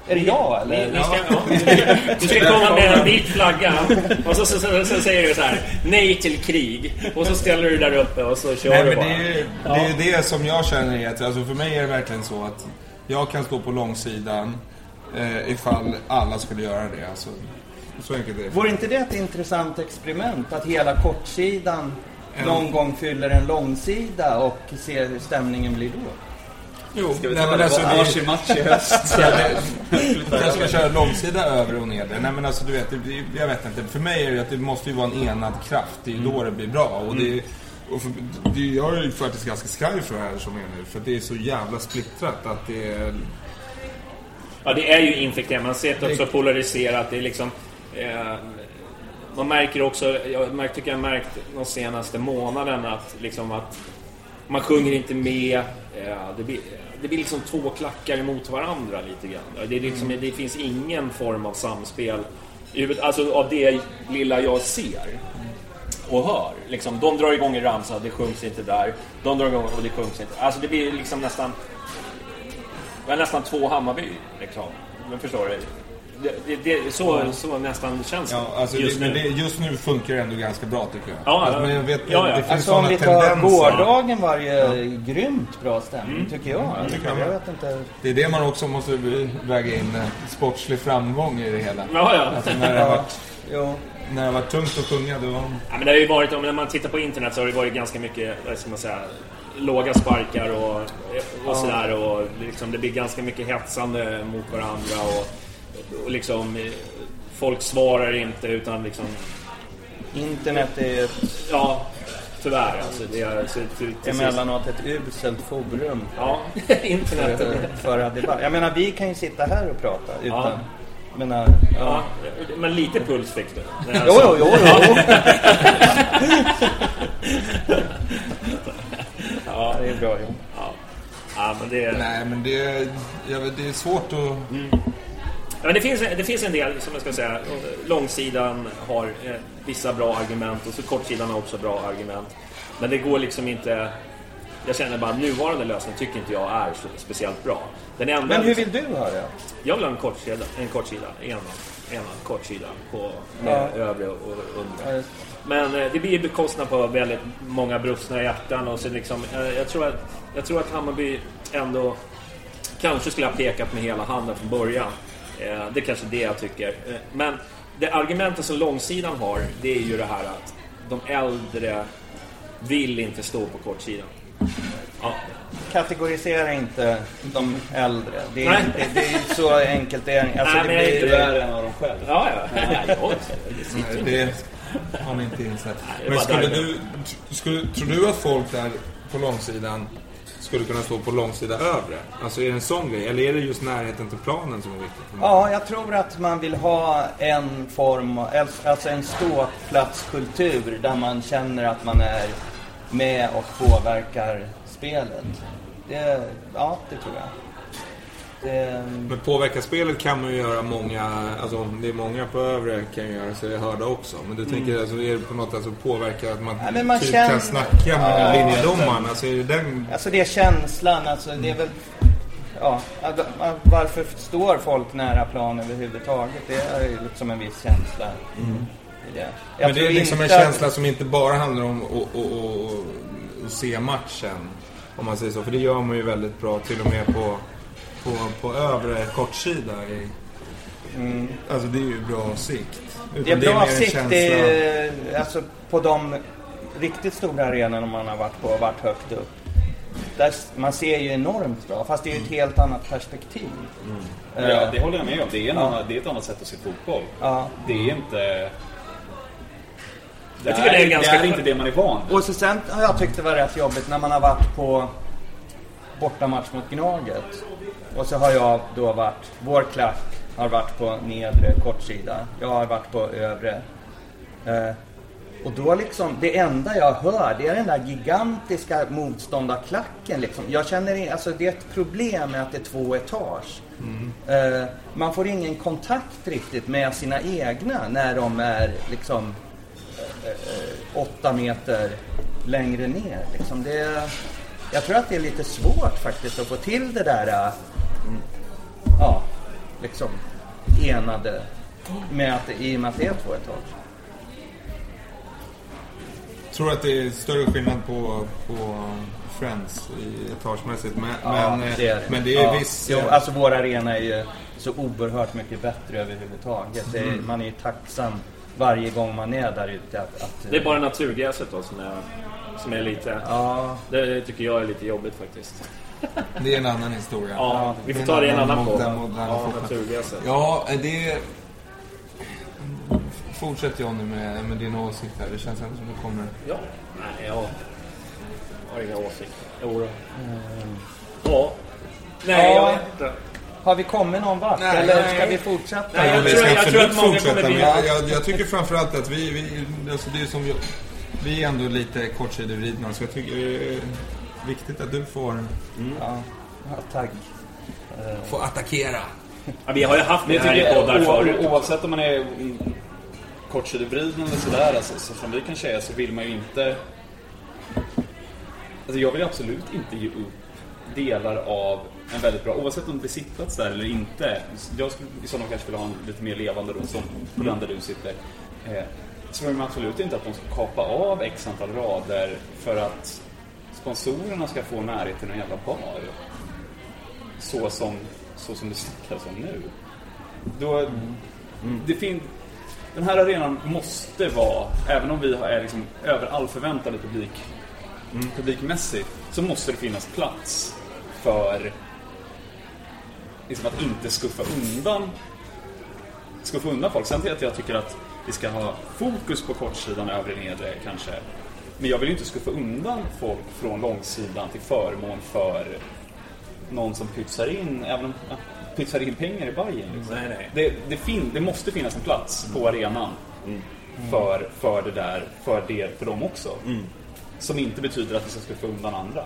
Är det jag eller? Ni, ni ska, ja. Du ska komma med en vit flagga och så, så, så, så säger du så här Nej till krig. Och så ställer du där uppe och så kör Nej, du men bara. det är ju det, är ju det som jag känner att, alltså för mig är det verkligen så att jag kan stå på långsidan eh, ifall alla skulle göra det. Alltså, så enkelt är det. Vore inte det ett intressant experiment? Att hela kortsidan Ja. någon gång fyller en långsida och ser hur stämningen blir då? Jo, Ska vi nej, men det alltså, varsin match i höst? Jag ska köra långsida över och nedre. Nej men alltså du vet, det, jag vet inte. För mig är det att det måste ju vara en enad kraft. Det är ju då det blir bra. Och det, och för, det, jag är ju faktiskt ganska skraj för det här som är nu. För det är så jävla splittrat att det är... Ja, det är ju infekterat. Man ser det också polariserat. Det är liksom... Eh, man märker också, jag märkt, tycker jag märkt de senaste månaderna att, liksom att man sjunger inte med. Eh, det, blir, det blir liksom två klackar emot varandra lite grann. Det, liksom, det finns ingen form av samspel. Alltså av det lilla jag ser och hör. Liksom, de drar igång en ramsa, det sjungs inte där. De drar igång och det sjungs inte. Alltså det blir liksom nästan... Det är nästan två Hammarby, liksom. Men förstår du? Det, det, det, så, så nästan känns Ja, alltså just nu. det, just nu funkar det ändå ganska bra tycker jag. Ja, alltså, ja. men jag vet, Ja, ja. det finns Alltså om sådana vi tar gårdagen var ju grymt bra stämning tycker jag. Ja, tycker jag jag vet inte. Det är det man också måste väga in, eh, sportslig framgång i det hela. Ja, ja. Alltså när det har Ja, varit, jo. när det har varit tungt att sjunga då... Ja, men det har ju varit, om när man tittar på internet så har det varit ganska mycket, vad ska man säga, låga sparkar och, och sådär. Och liksom, det blir ganska mycket hetsande mot varandra. Och, och liksom, folk svarar inte utan liksom... Internet är ett, Ja, tyvärr alltså. Det är, så, till, till emellanåt ett uselt forum Ja, internet. för, för debatt. Jag menar, vi kan ju sitta här och prata utan... Ja. Menar, Ja, men lite puls fick du. Jo, jo, jo, jo. Ja, det är bra jo. Ja. ja, men det... Nej, men det, jag vet, det är svårt att... Ja, men det, finns, det finns en del, som jag ska säga, långsidan har eh, vissa bra argument och så kortsidan har också bra argument. Men det går liksom inte... Jag känner bara att nuvarande lösning tycker inte jag är så speciellt bra. Den enda, Men hur vill du ha det? Jag vill ha en kortsida, en kortsida, enad, enad kortsida på Ja. övre och Ja, undre. just Men eh, det blir ju bekostnad på väldigt många brustna hjärtan och så liksom, eh, jag, tror att, jag tror att Hammarby ändå kanske skulle ha pekat med hela handen från början. Eh, det är kanske det jag tycker. Men det argumentet som långsidan har, det är ju det här att de äldre vill inte stå på kortsidan. Ja. Kategorisera inte de äldre. Det är, inte, det är så enkelt det är. Alltså, Nej, det blir, inte värre än vad de själv. Ja, ja. Det Nej, det har ni inte insett. är Men skulle du, skulle, tror du att folk där på långsidan skulle kunna stå på långsida övre? Alltså är det en sån grej? Eller är det just närheten till planen som är många? Ja, jag tror att man vill ha en form, av- alltså en ståplatskultur där man känner att man är med och påverkar spelet. Det, ja, det tror jag. Det, Men påverka spelet kan man ju göra många, alltså det är många på övre kan ju göra sig hörda också. Men du tänker alltså, är det på något sätt alltså påverka att man, men man typ känner- kan snacka med Ja, linjedomaren? Alltså är det den... Alltså det är känslan, alltså det är väl... Ja, att- varför står folk nära plan överhuvudtaget? Det är ju liksom en viss känsla. Mm. det. Men det är liksom en att- känsla som inte bara handlar om att se matchen. Om man säger så. För det gör man ju väldigt bra till och med på, på, på övre kortsida. I, Alltså det är ju bra sikt. Utan Det är bra mer en sikt. känsla- Det är, alltså, på de riktigt stora arenorna man har varit på och varit högt upp. Där, man ser ju enormt bra, fast det är ju ett helt annat perspektiv. Eh, Ja, det håller jag med om. Det är, en Ja. annan, det är ett annat sätt att se fotboll. Ja. Det är inte... Det Jag tycker det är ganska det är inte det man är van vid. Och så sen har jag tyckt det var rätt jobbigt när man har varit på bortamatch mot Gnaget. Och så har jag då varit, vår klack har varit på nedre kortsida. Jag har varit på övre. Eh, och då liksom, det enda jag hör det är den där gigantiska motståndarklacken liksom. Jag känner, alltså det är ett problem med att det är två etage. Eh, man får ingen kontakt riktigt med sina egna när de är liksom eh, eh, åtta meter längre ner. Liksom det, jag tror att det är lite svårt faktiskt att få till det där eh, mm, ja, liksom enade med att, i och med att det är två etage. Tror att det är större skillnad på, på Friends i etagemässigt. Men, Ja, men, eh, det är, men det är ja. viss... Jo, eh, alltså vår arena är ju så oerhört mycket bättre överhuvudtaget. Det är, Mm. Man är ju tacksam varje gång man är där ute att, att Det är bara naturgräset då som är, som är lite... Ja. Det tycker jag är lite jobbigt faktiskt. Det är en annan historia. Ja, vi får ta det i en annan podd. Ja, fotbollen. naturgräset. Ja, det är... Fortsätt Johnny med, med din åsikt här. Det känns ändå som du kommer... Ja, nej, jag har inga åsikter. Jo då. Ja. Nej, jag vet inte. Har vi kommit någon vart? Nej, eller nej. ska vi fortsätta? Nej, jag Ja, vi tror- ska jag tror absolut att många fortsätta. bli- jag, jag, jag tycker framförallt att vi, vi, alltså det är som vi, vi är ändå lite kortsidevridna. Så jag tycker det viktigt att du får, Ja, ja, tack. får attackera. Ja, vi har ju haft det jag här i poddar förut. oavsett om man är mm, kortsidevriden eller sådär, alltså, så som vi kanske är, så vill man ju inte... Alltså jag vill absolut inte ge upp delar av en väldigt bra, oavsett om det blir sittplats där eller inte. Jag skulle i sådana fall kanske vilja ha en lite mer levande då, som på den där du sitter. Eh, så vill man absolut inte att de ska kapa av x antal rader för att sponsorerna ska få närhet till en jävla bar. Så som, så som det snackas om nu. Då, det fin- den här arenan måste vara, även om vi är liksom över all förväntan publik, publikmässigt, så måste det finnas plats för liksom att inte skuffa undan skuffa undan folk. Sen till att jag tycker att vi ska ha fokus på kortsidan, övre nedre kanske. Men jag vill ju inte skuffa undan folk från långsidan till förmån för någon som pytsar in, även om ja, pytsar in pengar i Bajen. Liksom. Nej, nej. Det, det, fin, det måste finnas en plats på arenan för, för det där, för, det, för dem också. Som inte betyder att vi ska skuffa undan andra.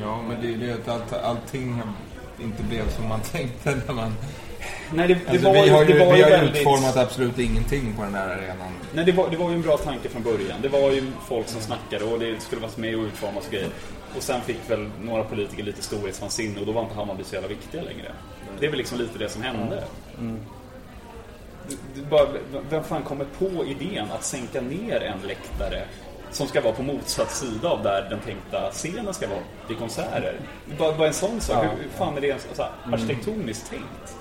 Ja, men det är det att allt, allting inte blev som man tänkte när man... Nej, det, det Alltså, var vi har ju, det var vi har väldigt... utformat absolut ingenting på den där arenan. Nej, det var, det var ju en bra tanke från början. Det var ju folk som snackade och det skulle vara med och utformas grejer. Och sen fick väl några politiker lite storhetsvansinne och då var inte Hammarby så jävla viktiga längre. Det är väl liksom lite det som hände. Det- det bara, vem fan kommer på idén att sänka ner en läktare som ska vara på motsatt sida av där den tänkta scenen ska vara vid konserter? Bara, bara en sån sak. Ja. Hur fan är det ens så här, arkitektoniskt tänkt?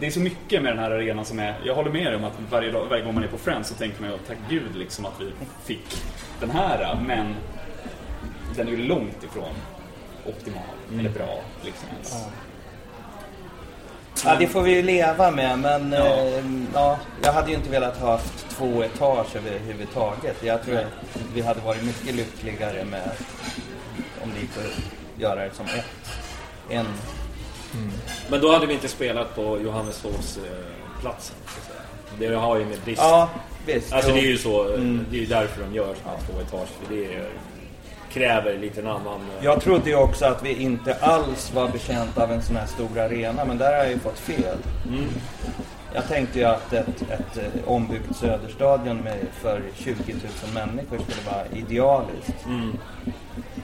Det är så mycket med den här arenan som är... Jag håller med dig om att varje, dag, varje gång man är på Friends så tänker man ju tack gud liksom att vi fick den här. Men den är ju långt ifrån optimal eller bra. Liksom ens. Ja, det får vi ju leva med, men Ja. eh, ja, jag hade ju inte velat ha haft två etage överhuvudtaget. Jag tror att vi hade varit mycket lyckligare med om det gick att göra det som ett. En. Men då hade vi inte spelat på Johanneshovsplatsen. Det har ju med brist... Ja, visst. Alltså det är ju så, Mm. det är ju därför de gör här två etage. För det är, kräver lite en annan... eh, Jag trodde ju också att vi inte alls var betjänta av en sån här stor arena, men där har jag ju fått fel. Jag tänkte ju att ett, ett eh, ombyggt Söderstadion med för 20 000 människor skulle vara idealiskt.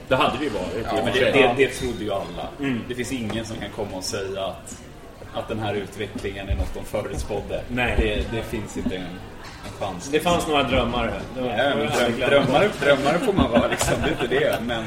Det hade vi varit. Ja, men det, det, det trodde ju alla. Det finns ingen som kan komma och säga att, att den här utvecklingen är något de förutspådde. Nej. Det, det finns inte en... chans. Det fanns några drömmare. Var- Ja, dröm, drömmare, drömmare får man vara liksom, det är inte det. Men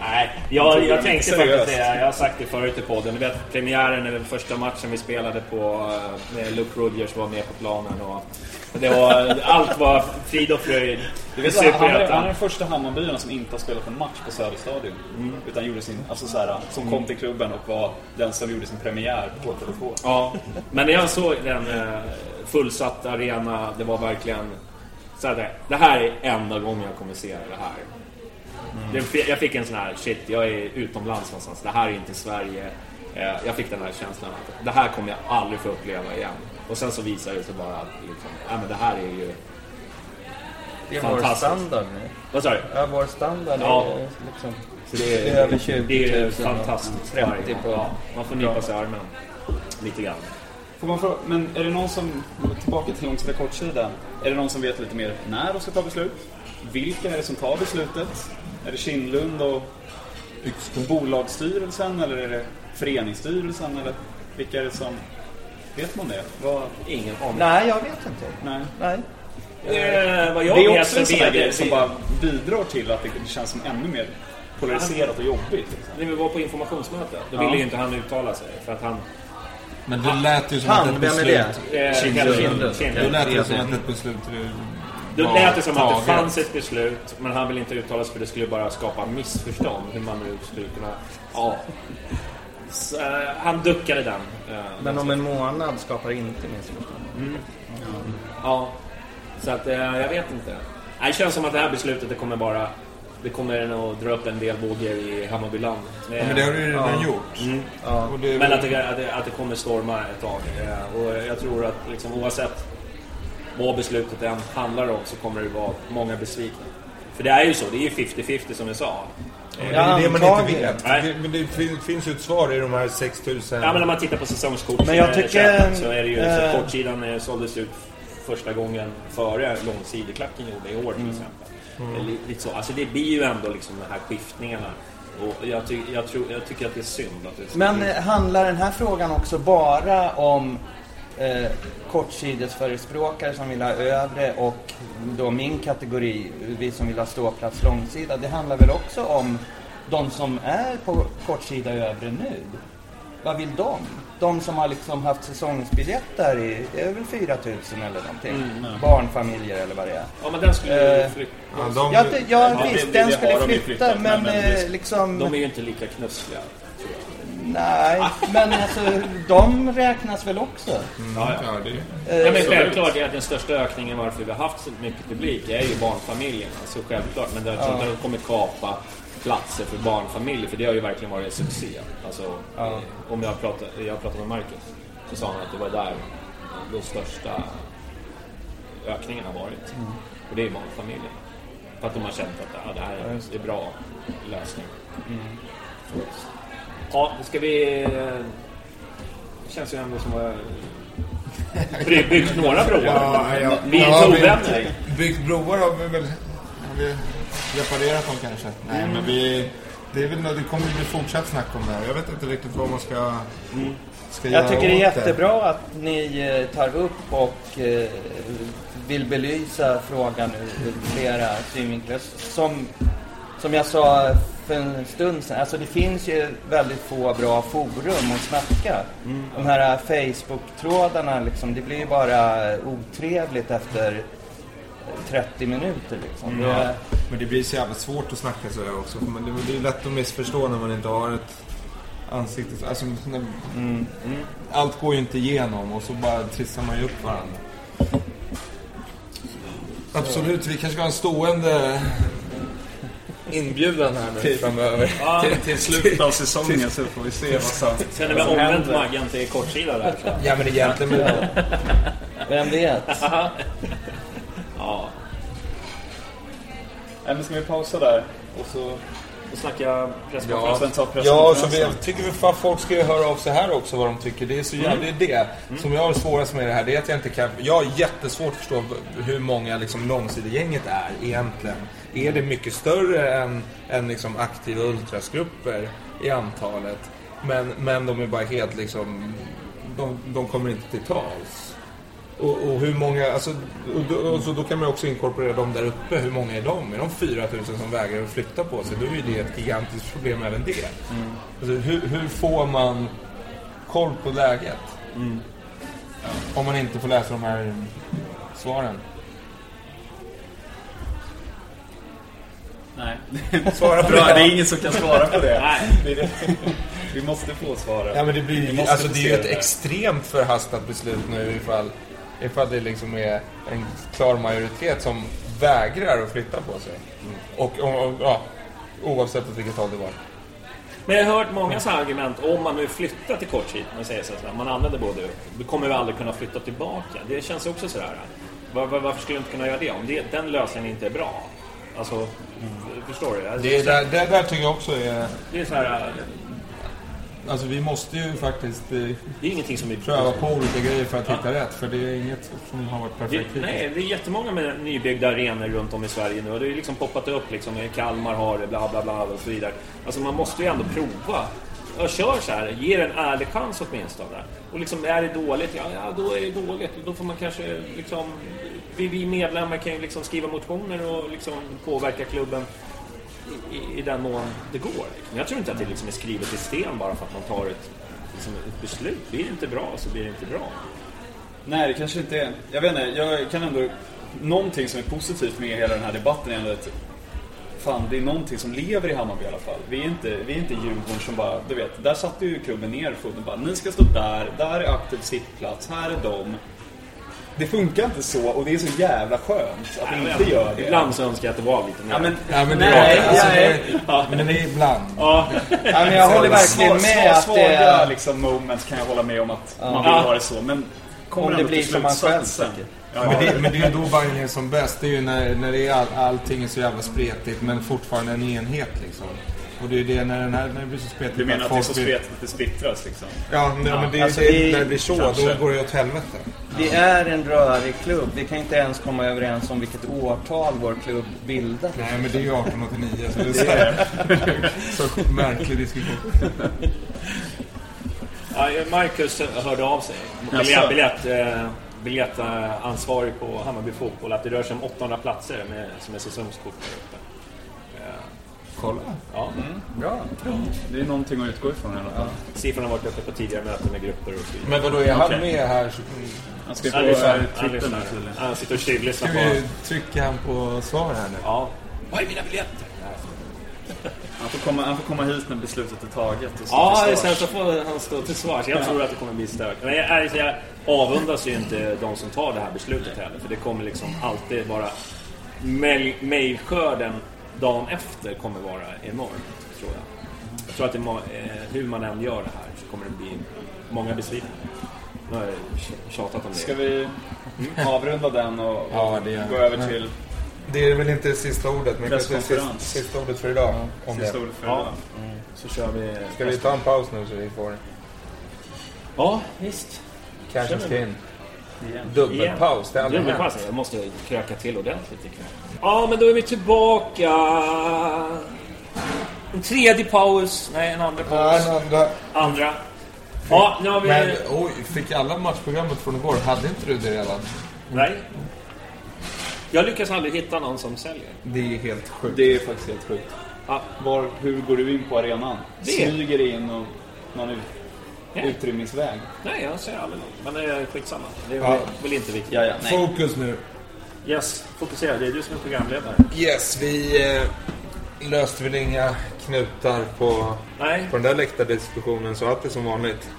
Nej, jag, jag tänkte faktiskt det. Jag har sagt det förut i podden. Du vet premiären, eller första matchen vi spelade på eh, med Luke Rogers var med på planen. Och det var, allt var frid och fröjd. Du vet, han, han, är, han är den första Hammarbyaren som inte har spelat en match på Söderstadion. Mm. Utan gjorde sin, alltså så här, som kom till klubben och var den som gjorde sin premiär på Tele2. Ja, men när jag såg den eh, fullsatt arena, det var verkligen så här, det här är enda gången jag kommer se det här. Det, jag fick en sån här, shit, jag är utomlands någonstans, det här är inte Sverige. Eh, Jag fick den här känslan att det här kommer jag aldrig få uppleva igen. Och sen så visade det sig bara att liksom, ja, men det här är ju Det är vår fantastiskt. standard nu. Vad sa du? Ja, vår standard Ja. är liksom... Så det är, Det är över 20 000 det är fantastiskt. 30 Ja, på- ja, man får nypa sig i armen lite grann. Får man fråga, men är det någon som, tillbaka till långsida kortsida, är det någon som vet lite mer när de ska ta beslut? Vilka är det som tar beslutet? Är det Kindlund och bolagsstyrelsen eller är det föreningsstyrelsen eller vilka är det som, vet man det? Vad... Ingen aning. Nej, jag vet inte. Nej. Nej. Eh, vad jag det är också så en sån här VD grej som bara bidrar till att det känns som ännu mer polariserat och jobbigt. Liksom. När vi var på informationsmöte, då Ja. ville ju inte han uttala sig. För att han... Men det lät ju som Han, att ett vem är beslut... det? Eh. Kindlund. Det lät ju som att ett beslut Då lät det som att det taget. fanns ett beslut, men han ville inte uttala sig för det skulle bara skapa missförstånd. Hur man nu skulle kunna... Ja. Så, eh, han duckade den. eh, Men om en månad skapar inte missförstånd. Mm. Ja. Så att, eh, jag vet inte. Det känns som att det här beslutet det kommer bara... Det kommer nog dra upp en del vågor i Hammarbyland. Ja, men det har du ju redan gjort. Mm. Ja. Och det är Men att det, att, det, att det kommer storma ett tag. Och jag tror att liksom, oavsett vad beslutet än handlar om så kommer det vara många besvikna. För det är ju så, det är ju 50-50 som vi sa. Men det är det man inte vet. Nej. Men det fin- finns ju ett svar i de här 6000... Ja men när man tittar på säsongskort Men jag eh, tycker, köpen, så är det ju så eh, att kortsidan eh, såldes ut första gången före långsideklacken gjorde i år till Mm. exempel. Li- Lite så. Alltså det blir ju ändå liksom de här skiftningarna. Och jag, ty jag, tror, jag tycker att det är synd att det är så. Men handlar den här frågan också bara om eh, kortsidesförespråkare som vill ha övre och då min kategori, vi som vill ha ståplats långsida. Det handlar väl också om de som är på kortsida övre nu. Vad vill de? De som har liksom haft säsongsbiljett där i, det är väl 4000 eller någonting. Mm, Barnfamiljer eller vad det är. Ja men den skulle Eh, flytta. Ja, de, Ja, ja, Ja, visst, den skulle flytta, flyttat, men, men- men eh, det- liksom... De är ju inte lika knussliga. Nej, men alltså de räknas väl också? Ja, ja. ja, det, Eh, Ja, men självklart är att den största ökningen varför vi har haft så mycket publik är ju barnfamiljerna. Så självklart. Men det, jag tror inte de kommer kapa platser för barnfamiljer. För det har ju verkligen varit en succé. Alltså, eh, om jag pratar, jag har pratat med Marcus så sa han att det var där den största ökningen har varit. Och det är barnfamiljerna. För att de har känt att ja, det här är en bra lösning. Ja, ska vi... eh, Det känns ju ändå som att vi byggt några broar. ja, ja, Vi är ja, tovänner. vi- Byggt broar har vi väl... Har vi reparerat dem kanske? Nej, men vi... Det, är väl, det kommer bli fortsatt snack om det här. Jag vet inte riktigt vad man ska, ska göra Jag tycker det är jättebra att ni eh, tar upp och eh, vill belysa frågan ur flera synvinklar. Som, som jag sa för en stund sedan, alltså det finns ju väldigt få bra forum att snacka. De här Facebook-trådarna, liksom, det blir ju bara otrevligt efter 30 minuter. Liksom. Ja, Det, men det blir så jävla svårt att snacka så här också. man- Det det är lätt att missförstå när man inte har ett ansikte. Alltså, när, Allt går ju inte igenom och så bara trissar man ju upp varandra. Absolut, vi kanske ska ha en stående inbjudan här nu framöver. Ja, Till, till slutet av säsongen så får vi se vad som, Sen är vad vi omvänt händer. Maggan till kortsida där. jag. Ja men egentligen med vem vet? Ja, Nej, men ska vi pausa där? Och så... jag Och ta Ja, så vi, tycker vi fan folk ska ju höra av sig här också vad de tycker. Det är så jävla, det är det som jag har svårast med det här. Det är att jag inte kan, jag har jättesvårt att förstå hur många liksom långsidegänget är egentligen. Är det mycket större än, än liksom aktiva ultrasgrupper i antalet? Men, men de är bara helt liksom, de, de kommer inte till tals. Och, och hur många, alltså, och då, och så då kan man också inkorporera dem där uppe. Hur många är de? Är de 4000 som vägrar att flytta på sig? Då är det ett gigantiskt problem även det. Alltså, hur, hur får man koll på läget? Om man inte får läsa de här svaren. Nej. Svara på Bra, det. det är ingen som kan svara på det. Nej. Vi måste få svara. Ja men det blir alltså det är ju ett det. extremt förhastat beslut nu ifall, ifall det liksom är en klar majoritet som vägrar att flytta på sig. Och, och, och ja, oavsett åt vilket håll det var. Men jag har hört många så här argument. Om man nu flyttar till kort tid, man säger så att man använder både då kommer vi aldrig kunna flytta tillbaka. Det känns också sådär. Var, var, varför skulle vi inte kunna göra det? Om det, den lösningen inte är bra. Alltså, förstår du? Alltså, Det, är där, det där tycker jag också är... det är så här... Alltså vi måste ju faktiskt eh, Det är ingenting som vi... pröva på olika grejer för att hitta rätt. För det är inget som har varit Det, perfekt nej, det är jättemånga med nybyggda arenor runt om i Sverige nu. Och det har liksom poppat upp liksom. Kalmar har det, bla bla bla och så vidare. Alltså man måste ju ändå prova. Jag kör så här, ge det en ärlig chans åtminstone. Och liksom, är det dåligt? Ja, ja då är det dåligt. Då får man kanske liksom... Vi, vi medlemmar kan ju liksom skriva motioner och liksom påverka klubben i, i, i den mån det går. Liksom. Jag tror inte att det liksom är skrivet i sten bara för att man tar ett, liksom ett beslut. Blir det inte bra så blir det inte bra. Nej, det kanske inte är... Jag vet inte, jag kan ändå... Någonting som är positivt med hela den här debatten är ändå att... Fan, det är någonting som lever i Hammarby i alla fall. Vi är inte, vi är inte Djurgården som bara, du vet, där satte ju klubben ner foten bara, ni ska stå där, där är aktiv sittplats, här är de. Det funkar inte så och det är så jävla skönt att det inte gör det. Ibland så önskar jag att det var lite mer. Ja, men, Ja, men det nej, är, alltså, nej. men det är ibland. Ja. Ja, men jag håller verkligen med sva- att det är... liksom, moments kan jag hålla med om att man vill Ja. ha det så. Men kommer Om det blir som man själv tycker. Ja, Men ja. det, men det är ju då Bayern är som bäst. Det är ju när, när det är all, allting är så jävla spretigt men fortfarande en enhet liksom. Och det är det när, den här, när det blir så spretigt. Du menar att det är så spretigt att det splittras liksom? Ja, men, men det, är Alltså, det, det- när det blir så, kanske. då går det åt helvete. Vi är en rörig klubb. Vi kan inte ens komma överens om vilket årtal vår klubb bildades. Nej, men det är ju 1889 så det är så, så märklig diskussion. Ja, Marcus hörde av sig. Biljett, biljett, eh, biljettansvarig på Hammarby Fotboll att det rör sig om 800 platser med, som är säsongskort där uppe. Kolla. Ja, Bra. Det är någonting att utgå ifrån i alla fall. siffrorna har varit uppe på tidigare möten med grupper och så vidare. Men vadå, är han Okej. med här? så- Han ska lyssnar. eh, Han tydligen. Sitter och tjuvlyssnar Ska på... vi trycka han på svar här nu? Ja. Vad är mina biljetter? Han får, komma, han får komma hit när beslutet är taget. Och stå Ja, sen så får han stå till svars. Jag tror att det kommer bli stök. Men jag, är- jag avundas ju inte de som tar det här beslutet heller. För det kommer liksom alltid vara... Mailskörden dagen efter kommer vara enorm, tror jag. Jag tror att det, eh, hur man än gör det här så kommer det bli många besvikna. Nu har jag tjatat om det. Ska vi avrunda den och, och Ja, gå över till Det är väl inte sista ordet, men kanske sista, sista ordet för idag. Om sista det. ordet för Ja. idag? Så kör vi... Ska vi ta en paus nu så vi får Ja, visst. cashen ska in? Igen. Dubbelpaus, det har aldrig hänt. jag måste kröka till ordentligt ikväll. Ja, men då är vi tillbaka. En tredje paus. Nej, en andra Ja, paus. en andra. Andra. Ja, nu har vi... Men oj, fick alla matchprogrammet från igår? Hade inte du det redan? Nej. Jag lyckas aldrig hitta någon som säljer. Det är helt sjukt. Det är faktiskt helt sjukt. Ja. Var, hur går du in på arenan? Det- Smyger in och någon ut, Ja. utrymningsväg? Nej, jag säger aldrig något. Men det är skitsamma. Det är Ja. väl inte viktigt. Ja, ja. Fokus nu. Yes, fokusera. Det är du som är programledare. Yes, vi eh, löste väl inga knutar på, Nej. på den där läktardiskussionen så allt är som vanligt.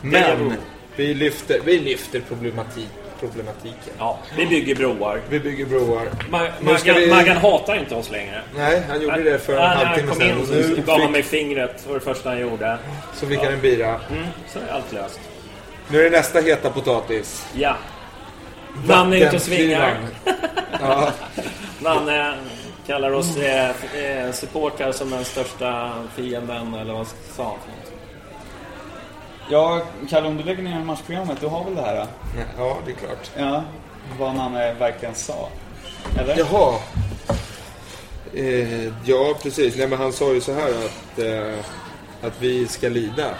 Men vi lyfter, vi lyfter problematik, problematiken. Ja, vi bygger broar. Vi bygger broar. Ma- Maggan, vi- Maggan hatar inte oss längre. Nej, han gjorde det för en Ja, när han halvtimme kom sedan. in Och nu gav han mig fingret. Var det första han gjorde. så fick han en bira. Mm, så är allt löst. Nu är det nästa heta potatis. Ja. Nanne är ute och svingar. Ja, Nanne kallar oss eh, eh, supportrar som den största fienden, eller vad sa han? Ja, Kalle, om du lägger ner matchprogrammet, du har väl det här? då? ja, det är klart. Ja, vad Nanne verkligen sa. Eller? Jaha. Eh, ja, precis. Nej, men han sa ju så här att, eh, att vi ska lida.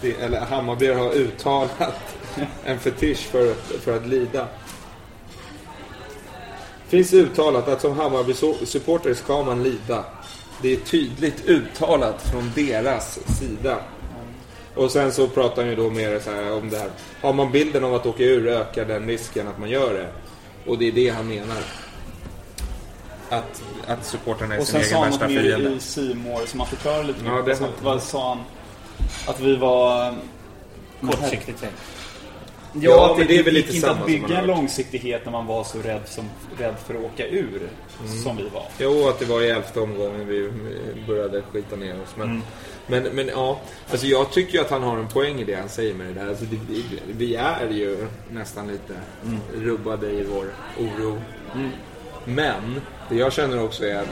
Det, eller Hammarby har uttalat en fetisch för, för att lida. Finns uttalat att som Hammarby-supporter ska man lida. Det är tydligt uttalat från deras sida. Och sen så pratar han ju då mer så här om det här. Har man bilden av att åka ur ökar den risken att man gör det. Och det är det han menar. Att, att supporterna är Och sin sen sa egen han värsta något mer fiende. i Simor som han förklarar lite. Ja, det har- vad sa han? Att vi var... Kortsiktigt tänkt. Ja, Ja, att men det är väl lite inte samma att som bygga en långsiktighet när man var så rädd, som, rädd för att åka ur som vi var. Jo, att det var i elfte omgången vi vi började skita ner oss. Men, Mm. Men, men ja, alltså jag tycker ju att han har en poäng i det han säger med det där. Alltså det, vi, är ju nästan lite rubbade i vår oro. Men det jag känner också är att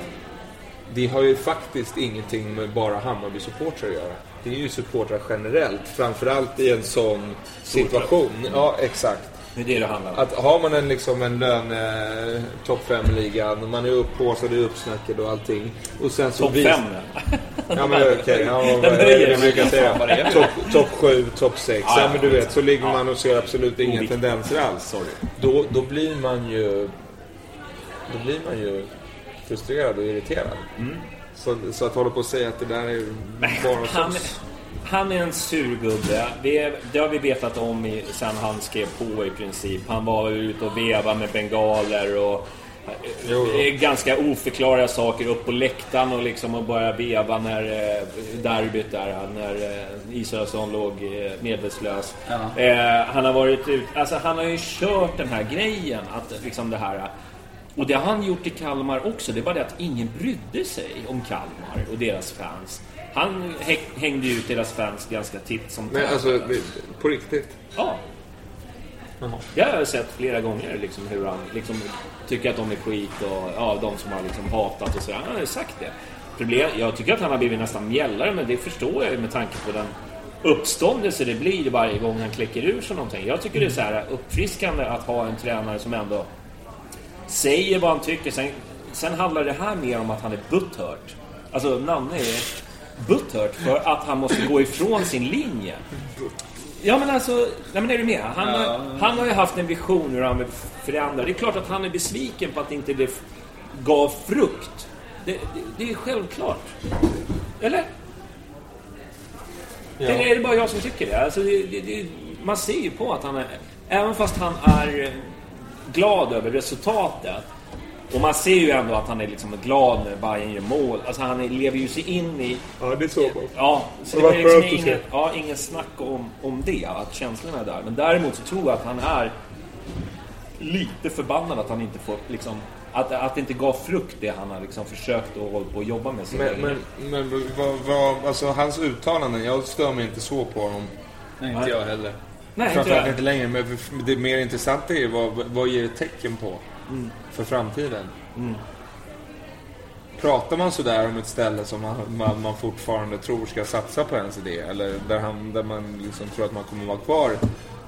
det har ju faktiskt ingenting med bara Hammarby-supportrar att göra. Det är ju supportrar generellt, framförallt i en sån situation. Ja, exakt. Det är det det handlar om. Att har man en, liksom en löne topp 5-ligan, man är upphaussad, är uppsnackad och allting. Och sen så Topp vis- fem? Ja men okej, ja, vad är det brukar säga? Topp top 7, topp 6. Ja, men du vet, så ligger man och ser absolut inga tendenser alls. Då, då blir man ju... Då blir man ju frustrerad och irriterad. Så, så att hålla på och säga att det där är bara hos oss. Han är en surgubbe. Det, det har vi vetat om i, sen han skrev på i princip. Han var ute och vevade med bengaler och Jo, jo. eh, ganska oförklarliga saker upp på läktaren och liksom och börja veva när eh, derbyt där, när eh, Israelsson låg eh, medvetslös. Ja. Eh, han har varit ut, alltså han har ju kört den här grejen att liksom det här och det har han gjort i Kalmar också. Det är bara det att ingen brydde sig om Kalmar och deras fans. Han hä- hängde ju ut deras fans ganska titt som tätt. alltså, på riktigt. Ja. Jag har sett flera gånger liksom hur han liksom tycker att de är skit och ja, de som har liksom hatat och så. Han har ju sagt det. Problem, jag tycker att han har blivit nästan mjällare men det förstår jag ju med tanke på den uppståndelse det blir varje gång han kläcker ur sig någonting. Jag tycker det är så här uppfriskande att ha en tränare som ändå säger vad han tycker. Sen, sen handlar det här mer om att han är butthurt. Alltså Nanne är butthurt för att han måste gå ifrån sin linje. Ja men alltså, nej men är du med? Han, har, han har ju haft en vision hur han vill förändra. Det är klart att han är besviken på att inte det f- gav frukt. Det, det, det är självklart. Eller? Eller är det bara jag som tycker det? Alltså det? Man ser ju på att han är... Även fast han är glad över resultatet. Och man ser ju ändå att han är liksom glad när Bayern gör mål. Alltså han lever ju sig in i... Ja, det är så. Ja, så Det det var liksom ingen, ja, ingen snack om, om det, att känslorna är där. Men däremot så tror jag att han är lite förbannad att han inte får liksom... Att, att det inte gav frukt det han har liksom försökt och hållit på att jobba med Men, men, men vad, vad, alltså hans uttalanden, jag stör mig inte så på dem. Nej, inte jag heller. Nej, inte Framförallt jag. inte längre, men det mer intressanta är vad, vad ger det tecken på för framtiden? Pratar man sådär om ett ställe som man, man, man fortfarande tror ska satsa på ens idé? Eller där, han, där man liksom tror att man kommer vara kvar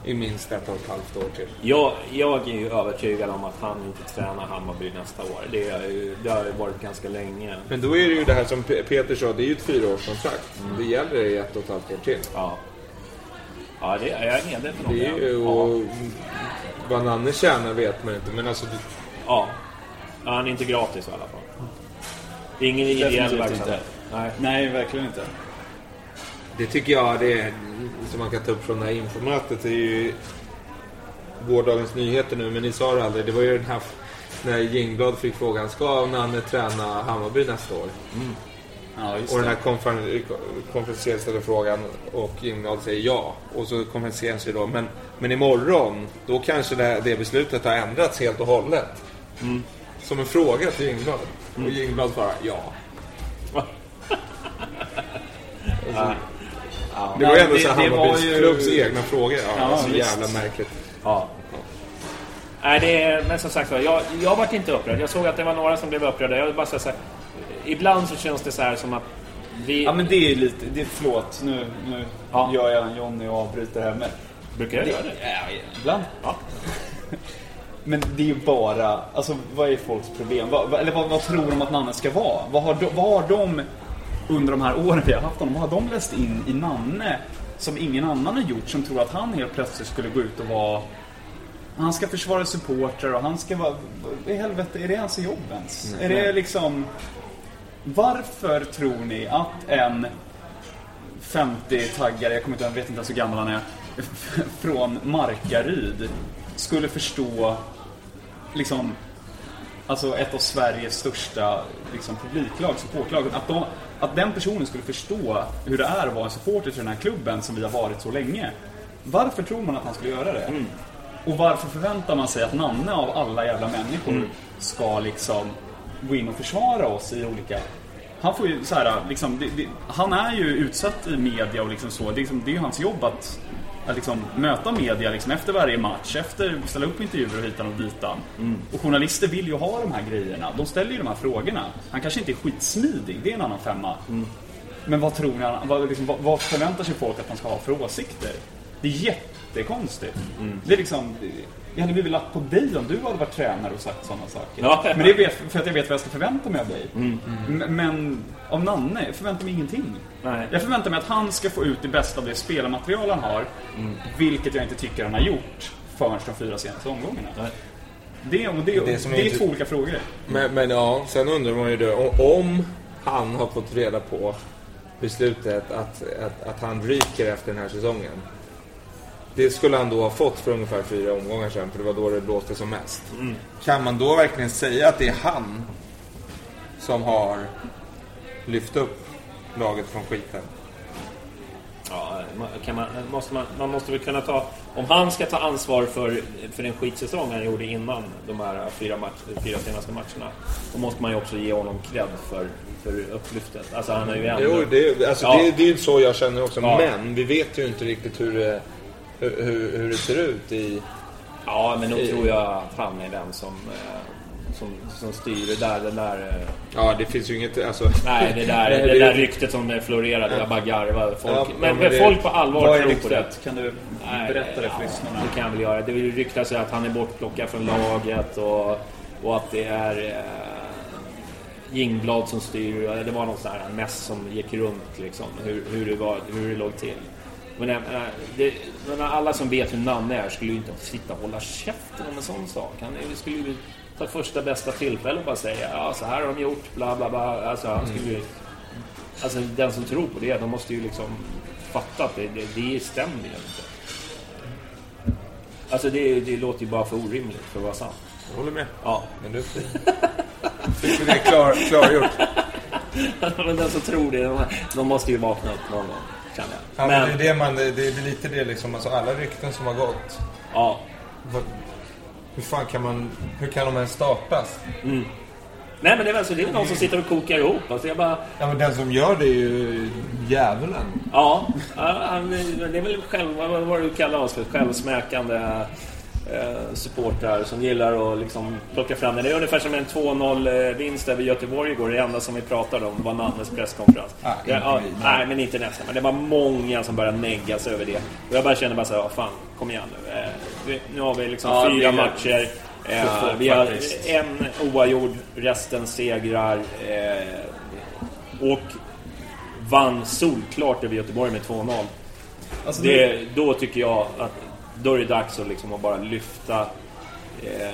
i minst ett och ett halvt år till? Jag, jag är ju övertygad om att han inte tränar Hammarby nästa år. Det, är ju, det har ju varit ganska länge. Men då är det ju det här som Pe- Peter sa, det är ju ett fyraårskontrakt. Det gäller i ett och ett halvt år till. Ja. Ja, det, jag är medveten om Det är ju, Ja. och, vad Nanne tjänar vet man inte, men alltså... det- Ja. ja. Han är inte gratis i alla fall. Det är ingen ideell verksamhet. Nej. Nej, verkligen inte. Det tycker jag det är, som man kan ta upp från det här infomötet, det är ju gårdagens nyheter nu, men ni sa det aldrig. Det var ju den här, när Jingblad fick frågan, ska Nanne träna Hammarby nästa år? Ja, Och den här konfer- konferensen ställer frågan och Jingblad säger ja. Och så konferensen säger då, men, men imorgon, då kanske det, det beslutet har ändrats helt och hållet. Som en fråga till Jingblad. Och Jingblad svarar ja. Alltså, Det var ju ändå så här Hammarbys ju- klubbs egna frågor. Ja, Ja, så visst. jävla märkligt. Ja. Nej, det är, men som sagt var, jag, jag vart inte upprörd. Jag såg att det var några som blev upprörda. Jag bara säga ibland så känns det så här som att vi... Ja, men det är lite... Det, förlåt, nu, nu Ja. gör jag en Johnny och avbryter här. Men Brukar jag det, göra det? Ja, ibland. Ja. Men det är ju bara... Alltså, vad är folks problem? Vad, vad- eller vad, vad tror de att Nanne ska vara? Vad har, de, vad har de under de här åren vi har haft honom, vad har de läst in i Nanne som ingen annan har gjort som tror att han helt plötsligt skulle gå ut och vara han ska försvara supportrar och han ska vara... I helvete, är det hans jobb ens? Är det liksom... Varför tror ni att en 50-taggare, jag kommer inte, jag vet inte ens hur gammal han är, från Markaryd skulle förstå liksom alltså ett av Sveriges största liksom, publiklag, supportlag. Att, de, att den personen skulle förstå hur det är att vara en supporter till den här klubben som vi har varit så länge. Varför tror man att han skulle göra det? Och varför förväntar man sig att Nanne av alla jävla människor ska liksom gå in och försvara oss i olika... Han får ju så här, liksom, det, det, han är ju utsatt i media och liksom så. Det, är liksom, det är ju hans jobb att, att liksom möta media liksom efter varje match, efter ställa upp intervjuer och hitan och ditan. Och journalister vill ju ha de här grejerna. De ställer ju de här frågorna. Han kanske inte är skitsmidig, det är en annan femma. Men vad tror ni, vad, liksom, vad, vad förväntar sig folk att han ska ha för åsikter? Det är jättekonstigt. Det är liksom, jag hade blivit lack på dig om du hade varit tränare och sagt sådana saker. Ja. Men det är för att jag vet vad jag ska förvänta mig av dig. Mm. M- Men av Nanne, jag förväntar mig ingenting. Nej. Jag förväntar mig att han ska få ut det bästa av det spelarmaterial han har. Mm. Vilket jag inte tycker han har gjort förrän de fyra senaste omgångarna. Det, och det, Det det, är inte- två olika frågor. Men, men ja, sen undrar man ju då om, om han har fått reda på beslutet att, att, att han ryker efter den här säsongen. Det skulle han då ha fått för ungefär fyra omgångar sedan, för det var då det blåste som mest. Kan man då verkligen säga att det är han som har lyft upp laget från skiten? Ja, man, måste man, man måste väl kunna ta... Om han ska ta ansvar för, för den skitsäsong han gjorde innan de här fyra, match, fyra senaste matcherna, då måste man ju också ge honom cred för, för upplyftet. Alltså han har ju ändå... Jo, det, alltså, Ja. det, det är ju så jag känner också. Ja. Men vi vet ju inte riktigt hur det, hur, hur, hur det ser ut i... Ja, men nog i- tror jag att han är den som, eh, som, som styr det där. Den där eh, Ja, det finns ju inget... Alltså, nej, det där, Nej, det där ryktet som florerade. Jag bara garvade. Folk, Ja, men men det- folk på allvar tror på det. Kan du berätta det för lyssnarna? Det kan jag väl göra. Det ryktas att han är bortplockad från laget och, och att det är eh, Jingblad som styr. Det var någon sån här mess som gick runt liksom, hur, hur, det, var, hur det låg till. Men, äh, det, men alla som vet hur Nanne är skulle ju inte sitta och hålla käften om en sån sak. Han skulle ju ta första bästa tillfälle och bara säga ja, så här har de gjort, bla bla bla. Alltså, han skulle ju, alltså den som tror på det, de måste ju liksom fatta att det, det, det stämmer ju inte. Alltså det, det låter ju bara för orimligt för att vara sant. Jag håller med. Ja. Men du fick vi det klar, klargjort. men den som tror det, de, de måste ju vakna upp någon gång, känner jag. Ja, men det är det man, det det är lite det liksom, alltså alla rykten som har gått. Ja. Vad- Hur fan kan man, hur kan de ens startas? Mm. Nej men det är väl så, det är någon som sitter och kokar ihop. Alltså jag bara, Ja men den som gör det är ju djävulen. ja, han- det är väl själv, vad vad du kallar oss för, självsmäkande eh, supportrar som gillar att liksom plocka fram det. Det är ungefär som en 2-0 eh, vinst över Göteborg igår. Det enda som vi pratade om var Nannes presskonferens. Ah, Ja, inte ja, vi. nej, men inte nästan. Men det var många som började neggas över det. Och jag bara kände bara så här, "Ja, fan, kom igen nu. Eh, vi, nu har vi liksom Ja, fyra det- matcher. Eh, folk vi har faktiskt. en oavgjord, resten segrar. Och vann solklart över Göteborg med 2-0. Alltså, det, då tycker jag att då är det dags att, liksom att bara lyfta eh,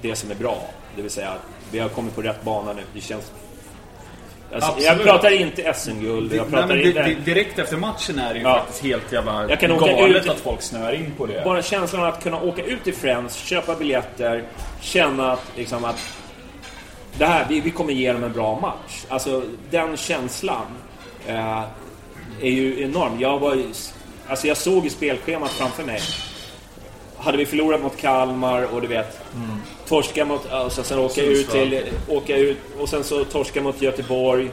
det som är bra. Det vill säga att vi har kommit på rätt bana nu. Det känns... Alltså, jag pratar inte SM-guld, jag pratar inte... di- di- direkt efter matchen är det ju Ja. faktiskt helt jävla Jag kan åka galet ut- att folk snöar in på det. Bara känslan att kunna åka ut till Friends, köpa biljetter, känna att, liksom att det här, vi, vi kommer ge dem en bra match. Alltså den känslan eh, är ju enorm. Jag var alltså jag såg ju spelschemat framför mig. Hade vi förlorat mot Kalmar och du vet torska mot, alltså sen åka ut till, åka ut och sen så torska mot Göteborg.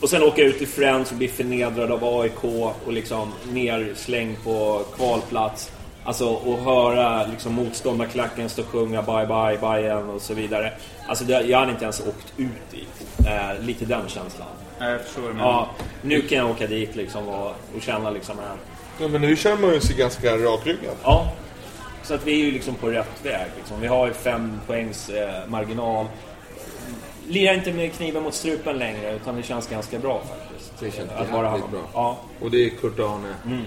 Och sen åka ut till Friends och bli förnedrad av AIK och liksom nerslängd på kvalplats. Alltså och höra liksom motståndarklacken stå och sjunga bye bye Bayern och så vidare. Alltså det, jag hade inte ens åkt ut dit. Eh, lite den känslan. Jag förstår. Men... Ja, nu kan jag åka dit liksom och, och känna liksom en... Ja, men nu känner man ju sig ganska rakryggad. Ja. Så att vi är ju liksom på rätt väg. Liksom. Vi har ju fem poängs eh, marginal. lirar inte med kniven mot strupen längre utan det känns ganska bra faktiskt. Det känns att vara bra. Ja, Och det är Kurt Arne. mm.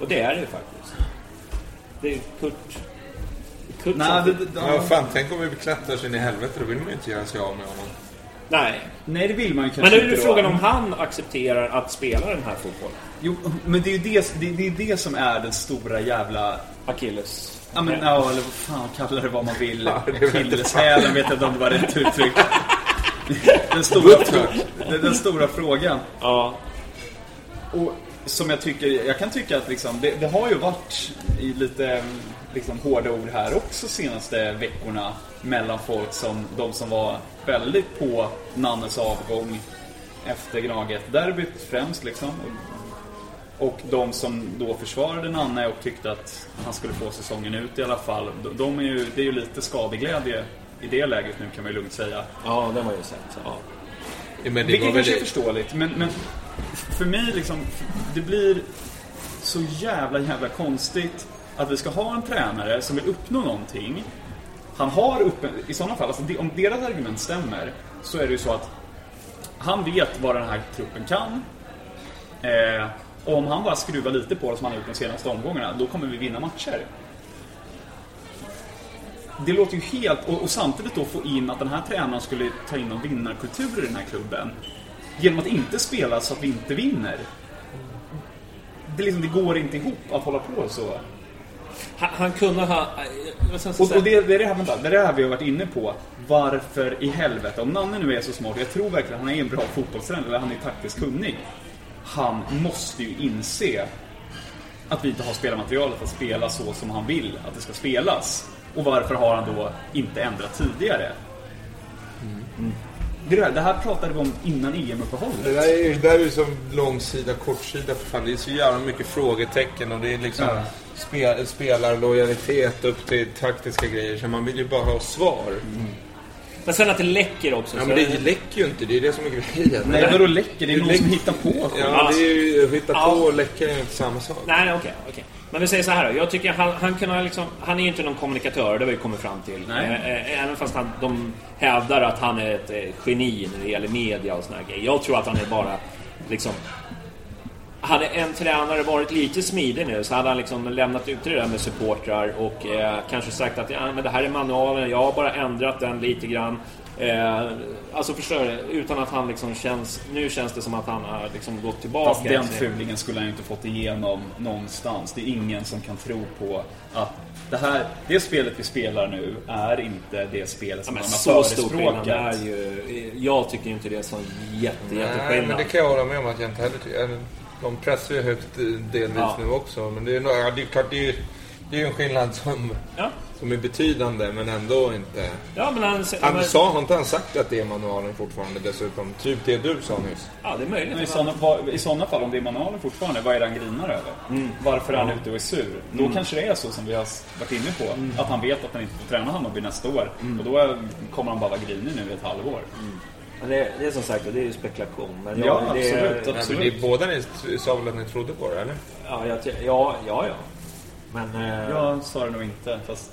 och det är det ju faktiskt. Det är Kurt... Kurt Nej, som- det, det, Ja, fan, tänk om vi klättrar sig in i helvete. Då vill man ju inte göra sig av med honom. Nej. nej, det vill man ju kanske Men nu är det inte frågan om han accepterar att spela den här fotbollen. Jo, men det är ju det, det, det, är det som är den stora jävla... Achilles. Ja, men, ja, eller vad fan kallar det vad man vill. Akilleshälen vet jag inte om det var rätt uttryck. Den stora, den, den stora frågan. Ja. Och som jag tycker, jag kan tycka att liksom, det, det har ju varit i lite liksom, hårda ord här också senaste veckorna mellan folk som, de som var väldigt på Nannes avgång efter Gnaget-derbyt främst liksom. Och, och de som då försvarade Nanne och tyckte att han skulle få säsongen ut i alla fall. De, är ju, det är ju lite skadeglädje i det läget nu kan man ju lugnt säga. Ja, det var ju sett. Ja. Men det Vilket kanske är förståeligt, men, men för mig liksom, det blir så jävla, jävla konstigt att vi ska ha en tränare som vill uppnå någonting. Han har uppe, i sådana fall, alltså, om deras argument stämmer, så är det ju så att han vet vad den här truppen kan. Eh, och om han bara skruvar lite på det som han har gjort de senaste omgångarna, då kommer vi vinna matcher. Det låter ju helt... Och, och samtidigt då få in att den här tränaren skulle ta in någon vinnarkultur i den här klubben. Genom att inte spela så att vi inte vinner. Det, liksom, det går inte ihop att hålla på så. Han, han kunde ha... eh, Och, och det, det, är det, här, vänta, det är det här vi har varit inne på. Varför i helvete, om Nanne nu är så smart, jag tror verkligen att han är en bra fotbollstränare, eller han är taktiskt kunnig. Han måste ju inse att vi inte har spelarmaterialet att spela så som han vill att det ska spelas. Och varför har han då inte ändrat tidigare? Det, där, det här pratade vi om innan EM-uppehållet. Det där är ju det där är ju som långsida, kortsida för fan. Det är så jävla mycket frågetecken och det är liksom Ja. Spel, spelarlojalitet upp till taktiska grejer. Så man vill ju bara ha svar. Men sen att det läcker också. Ja så men det är- läcker ju inte, det är det som är grejen. Nej, vadå läcker? Det är Det någon läcker- som hittar på. Ja, det är ju hitta Ja. på och läcka är inte samma sak. Nej, okej. okej. Men vi säger så här då. Jag tycker han, han kunde liksom... Han är ju inte någon kommunikatör, det har vi kommit fram till. Nej. Eh, eh, Även fast han, de hävdar att han är ett eh, geni när det gäller media och såna här grejer. Jag tror att han är bara liksom... Hade en tränare varit lite smidig nu så hade han liksom lämnat ut det där med supportrar och eh, kanske sagt att ja, men det här är manualen, jag har bara ändrat den lite grann. Eh, alltså förstår du? Utan att han liksom känns... Nu känns det som att han har liksom gått tillbaka. Fast den fulingen skulle han ju inte fått igenom någonstans. Det är ingen som kan tro på att det här, det spelet vi spelar nu är inte det spelet Ja, som men han så har förespråkat. är ju... Jag tycker inte det är så jätte, Nej, jätteskillnad. men det kan jag hålla med om att jag inte heller tycker. De pressar ju högt eh, delvis Ja. nu också. Men det är, ja, det är klart, det är, det är ju en skillnad som, Ja. som är betydande men ändå inte. Ja, men han... Han men, sa, har inte han sagt att det är manualen fortfarande dessutom? Typ det du sa nyss. Ja, det är möjligt. Men i sådana, vad- I sådana fall, om det är manualen fortfarande, vad är det han grinar över? Varför är han ute och är sur? Då kanske det är så som vi har varit inne på, att han vet att han inte får träna Hammarby nästa år. Och då kommer han bara vara grinig nu i ett halvår. Men det, det är som sagt, det är ju spekulation. Men Ja, det, absolut, absolut. men ni, båda ni sa väl att ni trodde på det, eller? Ja, jag, ja, ja, ja. Men... eh, Jag sa det nog inte, fast...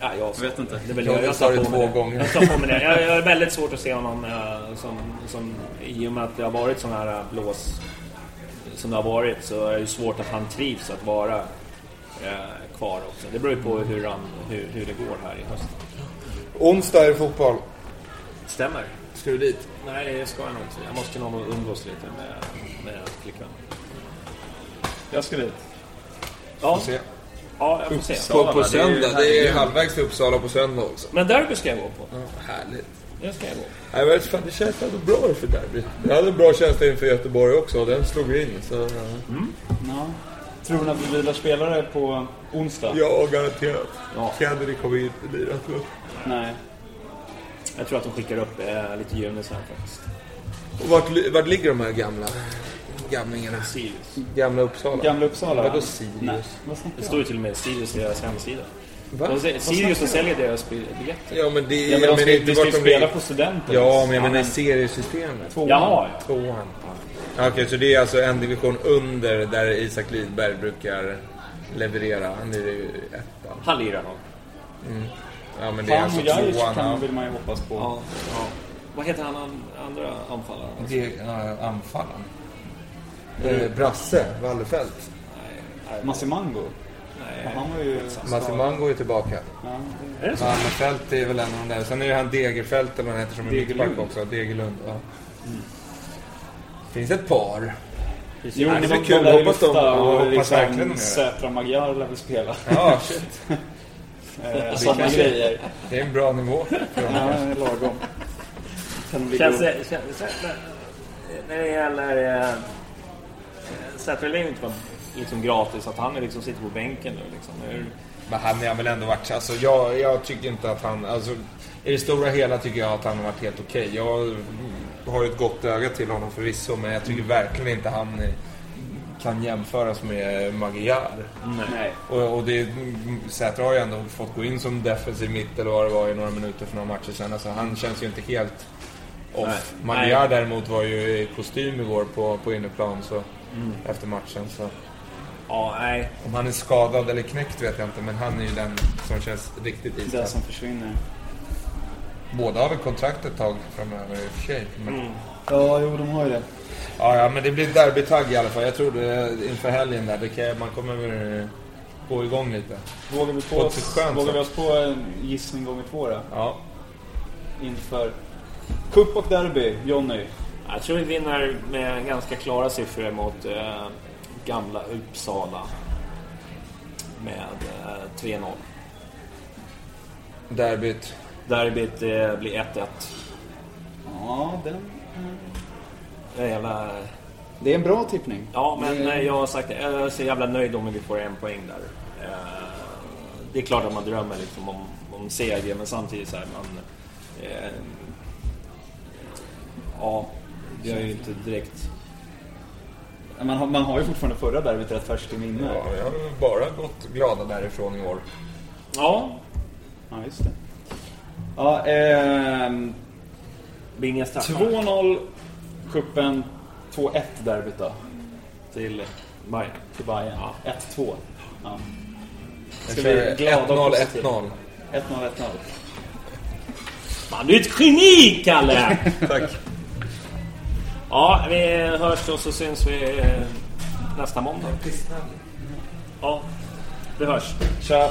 Ja, jag Jag vet inte. Det är väl Jag jag, jag sa det två gånger. Jag tar på mig det. Jag, jag har väldigt svårt att se honom eh, som, som... I och med att det har varit sån här eh, blås som det har varit så är det svårt att han trivs att vara eh, kvar också. Det beror ju på hur, han, hur, hur det går här i höst. Onsdag är det fotboll. Stämmer. Ska du dit? Nej, det ska jag nog inte. Jag måste nog umgås lite med, med flickvän. Jag ska dit. Ja, Får se. ja, jag får se. Uppsala. På, på det är söndag. Det är herregud. halvvägs till Uppsala på söndag också. Men derby ska jag gå på. Ja, härligt. Det ska jag gå. Nej, men fan, det känns ändå bra för derby. Jag hade en bra känsla inför Göteborg också och den slog in. Så, ja. Ja. Tror ni att vi vilar spelare på onsdag? Ja, garanterat. Ja. Kennedy kommer inte lira tror jag. Nej. Jag tror att de skickar upp eh, lite Junis här faktiskt. Och vart, vart ligger de här gamla gamlingarna? Sirius. Gamla Uppsala? Gamla Uppsala? Vadå Nej. Sirius? Vad Det står ju till och med Sirius i deras hemsida. Va? De Sirius som säljer deras bi- biljetter. Ja, men det Ja, men de ska, ju vart de spela på studenten. Ja, men jag Ja, menar men- seriesystemet. Tvåan. Jaha, ja. Tvåan. Okej, så det är alltså en division under där Isak Lidberg brukar leverera. Han är ju ettan. Han lirar nog. Ja, men det är alltså och tvåan. kan ja. vill man ju hoppas på. Ja, ja. Vad heter han an- andra anfallaren? Det, uh, anfallaren. Eh, Brasse Wallefelt. Massimango? Nej. Han var ju... Massimango är tillbaka. Ja. Är det så? Wallefelt är väl en av de där. Sen är det han Degerfelt eller vad han heter som är mittback också. Degerlund. Ja. Finns ett par. Jo, Nej, det är de kul. ju Hoppas de- och hoppas liksom verkligen de gör det. Sätra Magyar lär väl spela. Ja, shit. Eh, Det Sådana kanske- grejer. Det är en bra nivå. Ja, det är lagom. Kan Känns känns, känns, när det gäller... Eh, lär ju inte vara liksom gratis, att han är liksom sitter på bänken nu liksom. Hur, Men han har väl ändå varit... Alltså, jag, jag tycker inte att han... Alltså, I det stora hela tycker jag att han har varit helt okej. Jag har ju ett gott öga till honom förvisso, men jag tycker verkligen inte han eh, kan jämföras med Magyar. Nej. Och, och det, Säter har ju ändå fått gå in som defensiv mitt eller vad det var i några minuter för några matcher sedan. Alltså, han känns ju inte helt off. Nej. Magyar Nej. däremot var ju i kostym igår på, på inneplan så, efter matchen. Så. ja, nej. Om han är skadad eller knäckt vet jag inte, men han är ju den som känns riktigt Den iskall. som försvinner. Båda har väl kontrakt ett tag framöver i och för sig. Men... Ja, jo, de har ju det. Ja, ja, men det blir derbytagg i alla fall. Jag tror det inför helgen där. Det kan, man kommer väl gå igång lite. Vågar vi, på oss, skönt vågar vi oss på en gissning gånger två då? Ja. Inför Cup och derby, Jonny. Jag tror vi vinner med ganska klara siffror mot eh, gamla Uppsala. Med eh, 3-0. Derbyt. Derbyt eh, blir 1-1. Ja, den... Det är jävla... Det är en bra tippning. Ja, men Det- jag har sagt det. Jag är så jävla nöjd om vi får en poäng där. Eh, Det är klart att man drömmer liksom om, om seger, men samtidigt så här, man... Eh, ja, vi har ju inte direkt... Man har, man har ju fortfarande förra derbyt rätt färskt i minne. Ja, jag har bara gått glada därifrån i år. Ja, Ja, just det. Ja, ehm, blir inga straffar 2-0 cupen, 2-1 derbyt då. till Bayern. Till Bayern. Ja. 1-2. Ja. Jag Ska kör vi glada och 1-0, positiva? 1-0. 1-0, 1-0. Fan, du är ett geni, Kalle! Tack. Ja, vi hörs och så syns vi eh, nästa måndag. Ja, vi hörs. Tja!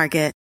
Market.